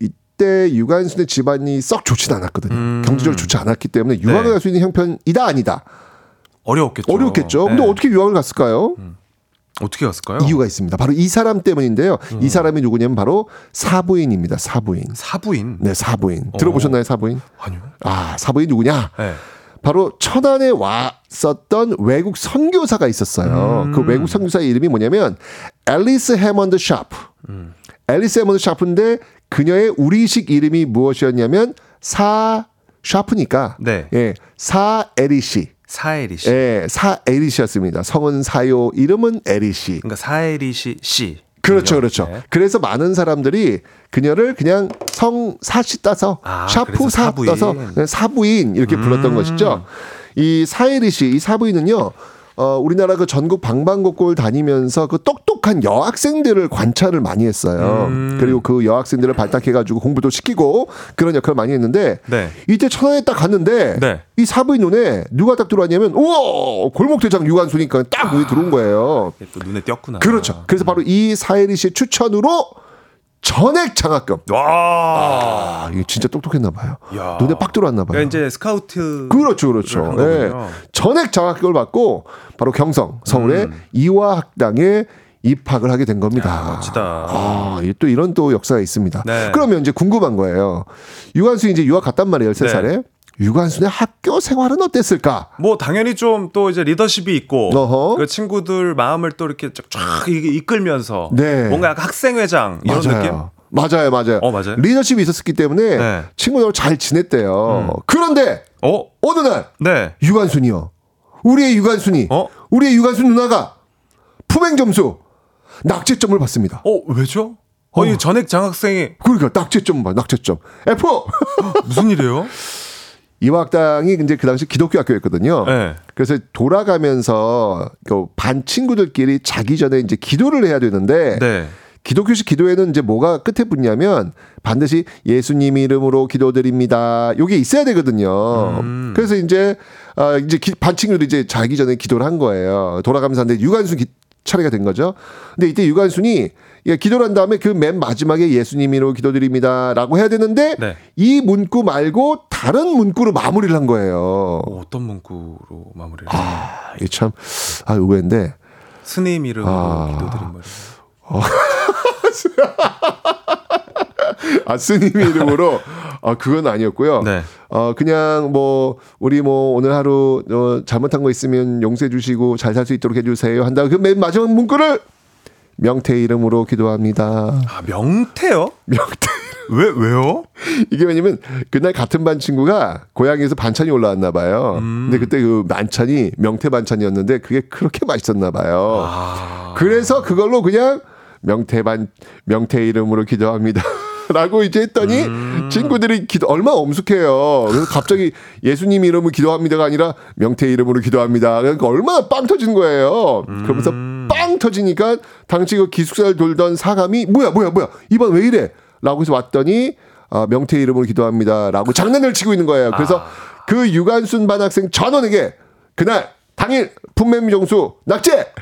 이때 유관순의 집안이 썩 좋진 않았거든요. 음. 경제적으로 좋지 않았기 때문에 유학을 네. 갈수 있는 형편이다 아니다. 어려웠겠죠. 근데 네. 어떻게 유학을 갔을까요? 어떻게 갔을까요? 이유가 있습니다. 바로 이 사람 때문인데요. 음. 이 사람이 누구냐면 바로 사부인입니다. 사부인. 사부인. 네, 사부인. 들어보셨나요, 사부인? 아니요. 아, 사부인 누구냐? 네. 바로 천안에 왔었던 외국 선교사가 있었어요. 음. 그 외국 선교사의 이름이 뭐냐면 앨리스 해먼드 샤프. 음. 앨리스 해먼드 샤프인데 그녀의 우리식 이름이 무엇이었냐면 사 샤프니까 네. 예, 사 에리시. 사에리 씨. 예, 사에리시였습니다. 성은 사요, 이름은 에리시. 그러니까 사에리 씨 씨. 그렇죠, 그렇죠. 네. 그래서 많은 사람들이 그녀를 그냥 성 사시 따서 아, 샤프 사 사부인. 따서 사부인 이렇게 불렀던 음. 것이죠. 이 사에리 씨, 이 사부인은요. 어, 우리나라 그 전국 방방곡곡을 다니면서 그 똑똑한 여학생들을 관찰을 많이 했어요. 음. 그리고 그 여학생들을 발탁해가지고 공부도 시키고 그런 역할을 많이 했는데 네. 이때 천안에 딱 갔는데 네. 이 사부인 눈에 누가 딱 들어왔냐면 우와 골목대장 유관수니까 딱 눈에 들어온 거예요. 이게 또 눈에 띄었구나. 그렇죠. 그래서 바로 이 사혜리 씨의 추천으로 전액 장학금. 와. 아, 이게 진짜 똑똑했나 봐요. 야. 눈에 빡 들어왔나 봐요. 그러니까 이제 스카우트. 그렇죠, 그렇죠. 한 예. 전액 장학금을 받고 바로 경성 서울의 음. 이화학당에 입학을 하게 된 겁니다. 야, 멋지다. 아, 또 이런 또 역사가 있습니다. 네. 그러면 이제 궁금한 거예요. 유관순이 이제 유학 갔단 말이에요, 13살에. 네. 유관순의 학교 생활은 어땠을까? 뭐 당연히 좀 또 이제 리더십이 있고 어허. 그 친구들 마음을 또 이렇게 쫙 이끌면서 네. 뭔가 약간 학생회장 이런 맞아요. 느낌? 맞아요, 맞아요. 어, 맞아요. 리더십이 있었기 때문에 네. 음. 친구들하고 잘 지냈대요. 그런데 어? 어느 날 네. 유관순이요. 우리의 유관순이 어? 우리의 유관순 누나가 품행 점수 낙제점을 받습니다. 어, 왜죠? 어, 이 전액 장학생이 그러니까 낙제점 봐, 낙제점. F. 무슨 일이에요? 이화학당이 이제 그 당시 기독교 학교였거든요. 네. 그래서 돌아가면서 그 반 친구들끼리 자기 전에 이제 기도를 해야 되는데 네. 기독교식 기도에는 이제 뭐가 끝에 붙냐면 반드시 예수님 이름으로 기도드립니다. 요게 있어야 되거든요. 음. 그래서 이제 아 이제 기- 반 친구들이 이제 자기 전에 기도를 한 거예요. 돌아가면서 하는데 유관순 기, 차례가 된 거죠. 근데 이때 유관순이 예, 기도를 한 다음에 그 맨 마지막에 예수님으로 기도드립니다 라고 해야 되는데 네. 이 문구 말고 다른 문구로 마무리를 한 거예요. 어, 어떤 문구로 마무리를? 아, 이게 참 아, 의외인데 스님 이름으로 아. 기도드린 말이에요. 아 스님 이름으로 아 그건 아니었고요. 네. 어 그냥 뭐 우리 뭐 오늘 하루 어, 잘못한 거 있으면 용서해 주시고 잘 살 수 있도록 해 주세요 한다. 그 맨 마지막 문구를 명태 이름으로 기도합니다. 아, 명태요? 명태. 왜 왜요? 이게 왜냐면 그날 같은 반 친구가 고향에서 반찬이 올라왔나 봐요. 음. 근데 그때 그 반찬이 명태 반찬이었는데 그게 그렇게 맛있었나 봐요. 아. 그래서 그걸로 그냥 명태 반 명태 이름으로 기도합니다. 라고 이제 했더니 음. 친구들이 기도 얼마나 엄숙해요. 그래서 갑자기 예수님 이름으로 기도합니다가 아니라 명태 이름으로 기도합니다. 그러니까 얼마나 빵 터진 거예요. 그러면서 음. 빵 터지니까 당시 그 기숙사를 돌던 사감이 뭐야 뭐야 뭐야 이 방 왜 이래? 라고 해서 왔더니 아, 명태 이름으로 기도합니다 라고 장난을 치고 있는 거예요. 그래서 아. 그 유관순 반 학생 전원에게 그날 당일 품행 점수 낙제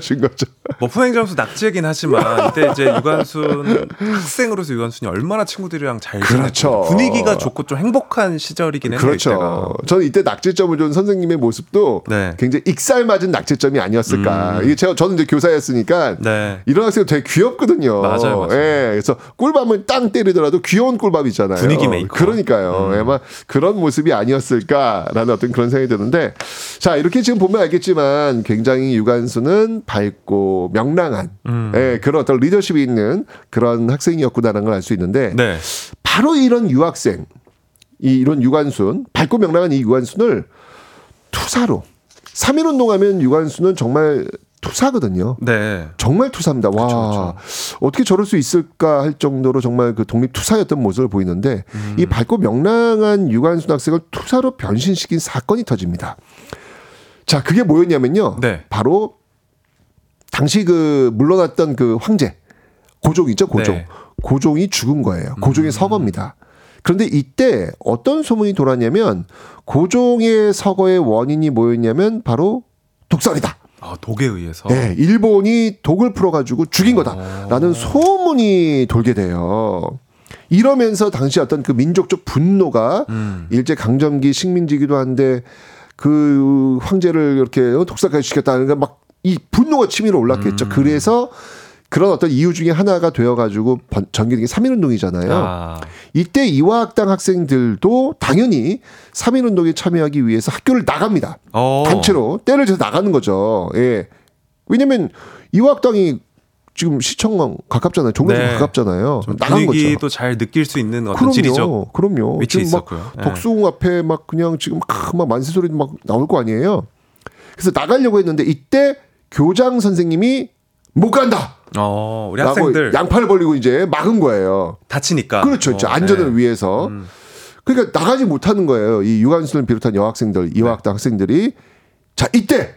준 거죠. 뭐 품행 점수 낙제긴 하지만 이때 이제 유관순 학생으로서 유관순이 얼마나 친구들이랑 잘 그렇죠. 분위기가 좋고 좀 행복한 시절이긴 했네요. 그렇죠. 이때가. 저는 이때 낙제점을 준 선생님의 모습도 네. 굉장히 익살맞은 낙제점이 아니었을까. 음. 이게 제가 저는 이제 교사였으니까 네. 이런 학생 되게 귀엽거든요. 맞아요, 맞아요. 예, 그래서 꿀밤을 땅 때리더라도 귀여운 꿀밤 있잖아요. 분위기 메이커. 그러니까요. 음. 아마 그런 모습이 아니었을까라는 어떤 그런 생각이 드는데 자 이렇게 지금 보면 알겠지만 굉장히 유관 수는 밝고 명랑한 음. 예, 그런 어떤 리더십이 있는 그런 학생이었구나라는 걸 알 수 있는데 네. 바로 이런 유학생, 이 이런 유관순, 밝고 명랑한 이 유관순을 투사로 3.1 운동하면 유관순은 정말 투사거든요. 네. 정말 투사입니다. 와 그쵸, 어떻게 저럴 수 있을까 할 정도로 정말 그 독립 투사였던 모습을 보이는데 음. 이 밝고 명랑한 유관순 학생을 투사로 변신시킨 사건이 터집니다. 자 그게 뭐였냐면요. 네. 바로 당시 그 물러났던 그 황제 고종 있죠 고종 네. 고종이 죽은 거예요. 음. 고종의 서거입니다. 그런데 이때 어떤 소문이 돌았냐면 고종의 서거의 원인이 뭐였냐면 바로 독살이다. 아, 독에 의해서. 네, 일본이 독을 풀어가지고 죽인 거다라는 소문이 돌게 돼요. 이러면서 당시 어떤 그 민족적 분노가 음. 일제 강점기 식민지기도 한데 그 황제를 이렇게 독살까지 시켰다는 게막 이 분노가 치밀어 올랐겠죠. 음. 그래서 그런 어떤 이유 중에 하나가 되어가지고 게 3.1운동이잖아요. 아, 이때 이화학당 학생들도 당연히 3.1운동에 참여하기 위해서 학교를 나갑니다. 어. 단체로 때를 재서 나가는 거죠. 예. 왜냐면 이화학당이 지금 시청 가깝잖아요. 종로에 네. 가깝잖아요. 좀 나간 거죠. 분위기도 잘 느낄 수 있는 어떤 그럼요. 그럼요. 지금 막 있었고요. 예. 덕수궁 앞에 막 그냥 지금 막, 막 만세 소리도 막 나올 거 아니에요. 그래서 나가려고 했는데 이때 교장 선생님이 못 간다. 어, 우리 학생들 양팔을 벌리고 이제 막은 거예요. 다치니까. 그렇죠. 이제 어, 안전을 네. 위해서. 음. 그러니까 나가지 못하는 거예요. 이 유관순을 비롯한 여학생들, 네. 이화학당 학생들이. 자, 이때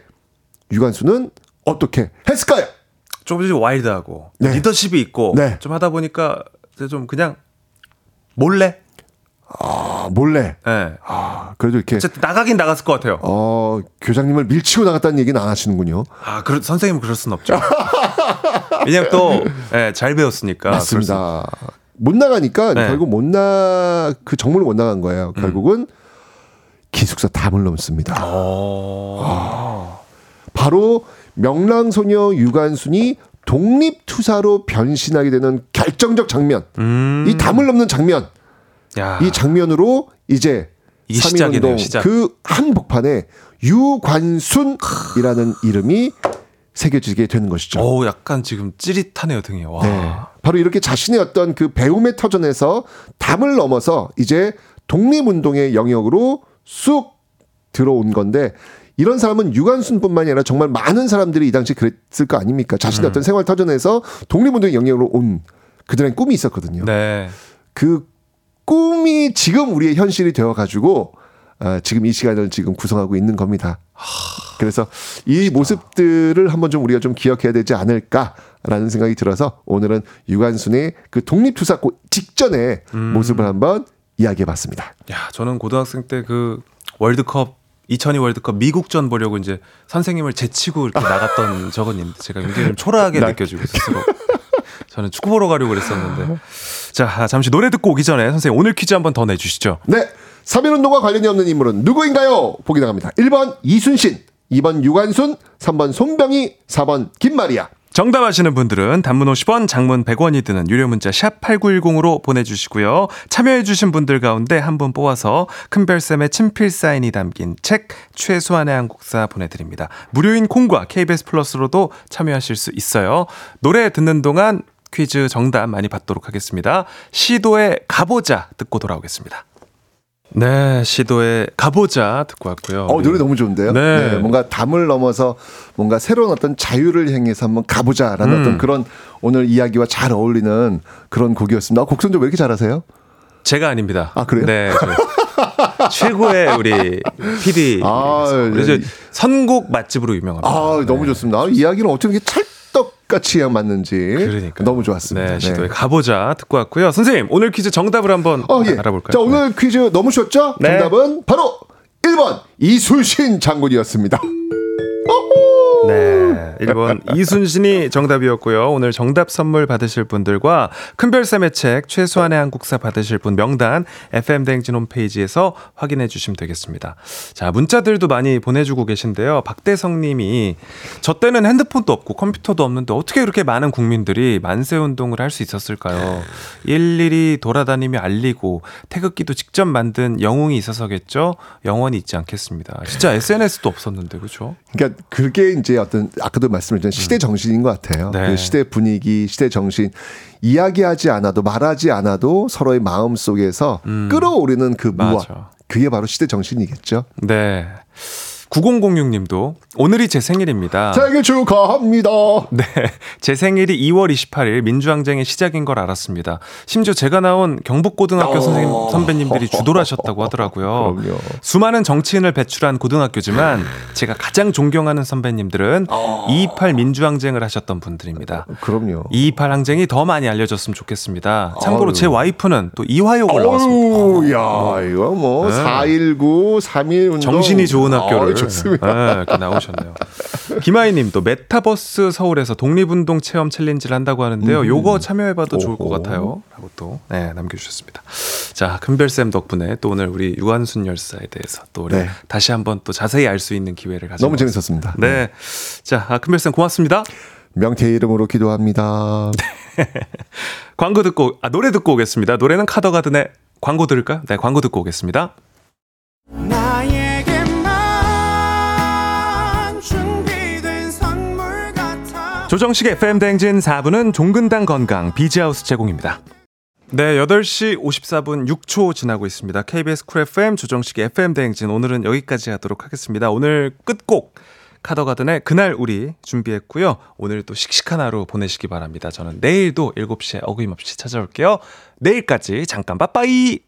유관순은 어떻게 했을까요? 조금 와일드하고 네. 리더십이 있고 네. 좀 하다 보니까 좀 그냥 몰래 아, 몰래. 예. 아, 그래도 이렇게 나가긴 나갔을 것 같아요. 어, 교장님을 밀치고 나갔다는 얘기는 안 하시는군요. 아, 그 선생님은 그럴 순 없죠. 왜냐면 또, 예, 잘 배웠으니까. 맞습니다. 못 나가니까 네. 결국 못 나, 그 정문을 못 나간 거예요. 음. 결국은 기숙사 담을 넘습니다. 어. 바로 명랑소녀 유관순이 독립투사로 변신하게 되는 결정적 장면. 음. 이 담을 넘는 장면. 야. 이 장면으로 이제 이게 3.1 시작이네요, 운동 시작. 그 한복판에 유관순이라는 이름이 새겨지게 되는 것이죠. 어우, 약간 지금 찌릿하네요, 등이. 와. 네. 바로 이렇게 자신의 어떤 그 배움의 터전에서 담을 넘어서 이제 독립운동의 영역으로 쑥 들어온 건데 이런 사람은 유관순뿐만이 아니라 정말 많은 사람들이 이 당시 그랬을 거 아닙니까? 자신의 음. 어떤 생활 터전에서 독립운동의 영역으로 온 그들의 꿈이 있었거든요. 네. 그 꿈이 지금 우리의 현실이 되어가지고 아, 지금 이 시간을 지금 구성하고 있는 겁니다. 그래서 이 모습들을 한번 좀 우리가 좀 기억해야 되지 않을까라는 생각이 들어서 오늘은 유관순의 그 독립투사고 직전의 음. 모습을 한번 이야기해봤습니다. 야, 저는 고등학생 때 그 월드컵 2002 월드컵 미국전 보려고 이제 선생님을 제치고 이렇게 나갔던 적은 있는데 제가 굉장히 좀 초라하게 나- 느껴지고 스스로. 저는 축구 보러 가려고 그랬었는데. 자, 잠시 노래 듣고 오기 전에 선생님 오늘 퀴즈 한번 더 내주시죠. 네. 3.1운동과 관련이 없는 인물은 누구인가요? 보기 나갑니다. 1번 이순신, 2번 유관순, 3번 손병희, 4번 김마리아. 정답 아시는 분들은 단문 50원, 장문 100원이 드는 유료 문자 샵 8910으로 보내주시고요. 참여해주신 분들 가운데 한 분 뽑아서 큰별쌤의 친필 사인이 담긴 책 최소한의 한국사 보내드립니다. 무료인 콩과 KBS 플러스로도 참여하실 수 있어요. 노래 듣는 동안 퀴즈 정답 많이 받도록 하겠습니다. 시도에 가보자 듣고 돌아오겠습니다. 네, 시도에 가보자 듣고 왔고요. 어, 노래 너무 좋은데요? 네. 뭔가 담을 넘어서 뭔가 새로운 어떤 자유를 향해서 한번 가보자라는 음. 어떤 그런 오늘 이야기와 잘 어울리는 그런 곡이었습니다. 어, 곡 선정 왜 이렇게 잘하세요? 제가 아닙니다. 아, 그래요? 네. 저 최고의 우리 PD. 아, 그래서 네. 선곡 맛집으로 유명합니다. 아, 너무 좋습니다. 아, 이야기는 어떻게 이렇게 찰 떡같이 맞는지. 그러니까 너무 좋았습니다. 네, 시도에 가보자 듣고 왔고요. 선생님, 오늘 퀴즈 정답을 한번 어, 예. 알아볼까요? 자, 오늘 퀴즈 너무 쉬웠죠? 네. 정답은 바로 1번 이순신 장군이었습니다. 네. 1번 이순신이 정답이었고요. 오늘 정답 선물 받으실 분들과 큰별쌤의 책 최소한의 한국사 받으실 분 명단 FM대행진 홈페이지에서 확인해 주시면 되겠습니다. 자, 문자들도 많이 보내주고 계신데요. 박대성 님이 저 때는 핸드폰도 없고 컴퓨터도 없는데 어떻게 이렇게 많은 국민들이 만세 운동을 할 수 있었을까요? 일일이 돌아다니며 알리고 태극기도 직접 만든 영웅이 있어서겠죠? 영원히 잊지 않겠습니다. 진짜 SNS도 없었는데, 그죠? 그러니까 그게 이제 어떤 아까도 말씀드렸던 시대 정신인 것 같아요. 네. 그 시대 분위기, 시대 정신. 이야기하지 않아도 말하지 않아도 서로의 마음 속에서 끌어오르는 그 무엇. 음. 그게 바로 시대 정신이겠죠. 네. 9006님도 오늘이 제 생일입니다. 생일 축하합니다. 네. 제 생일이 2월 28일 민주항쟁의 시작인 걸 알았습니다. 심지어 제가 나온 경북고등학교 선생님, 선배님들이 주도를 하셨다고 하더라고요. 그럼요. 수많은 정치인을 배출한 고등학교지만 제가 가장 존경하는 선배님들은 228 민주항쟁을 하셨던 분들입니다. 그럼요. 228 항쟁이 더 많이 알려졌으면 좋겠습니다. 참고로 아유. 제 와이프는 또 이화여고를 나왔습니다. 야, 이거 뭐, 네. 419, 3일 운동. 정신이 좋은 학교를 아, 좋습니다. 네, 이렇게 나오셨네요. 김하희님도 메타버스 서울에서 독립운동 체험 챌린지를 한다고 하는데요. 음. 요거 참여해봐도 좋을 것. 같아요.라고 또 네, 남겨주셨습니다. 자, 큰별쌤 덕분에 또 오늘 우리 유한순 열사에 대해서 또 네. 다시 한번 또 자세히 알 수 있는 기회를 가져. 너무 재밌었습니다. 네, 자, 아, 큰별쌤 고맙습니다. 명태 이름으로 기도합니다. 광고 듣고 아 노래 듣고 오겠습니다. 노래는 카더가든의 광고 들을까요? 네, 광고 듣고 오겠습니다. 조정식의 FM 대행진 4부는 종근당 건강 비지하우스 제공입니다. 네, 8시 54분 6초 지나고 있습니다. KBS 쿨 FM 조정식의 FM 대행진 오늘은 여기까지 하도록 하겠습니다. 오늘 끝곡 카더가든의 그날 우리 준비했고요. 오늘 또 씩씩한 하루 보내시기 바랍니다. 저는 내일도 7시에 어김없이 찾아올게요. 내일까지 잠깐 빠빠이!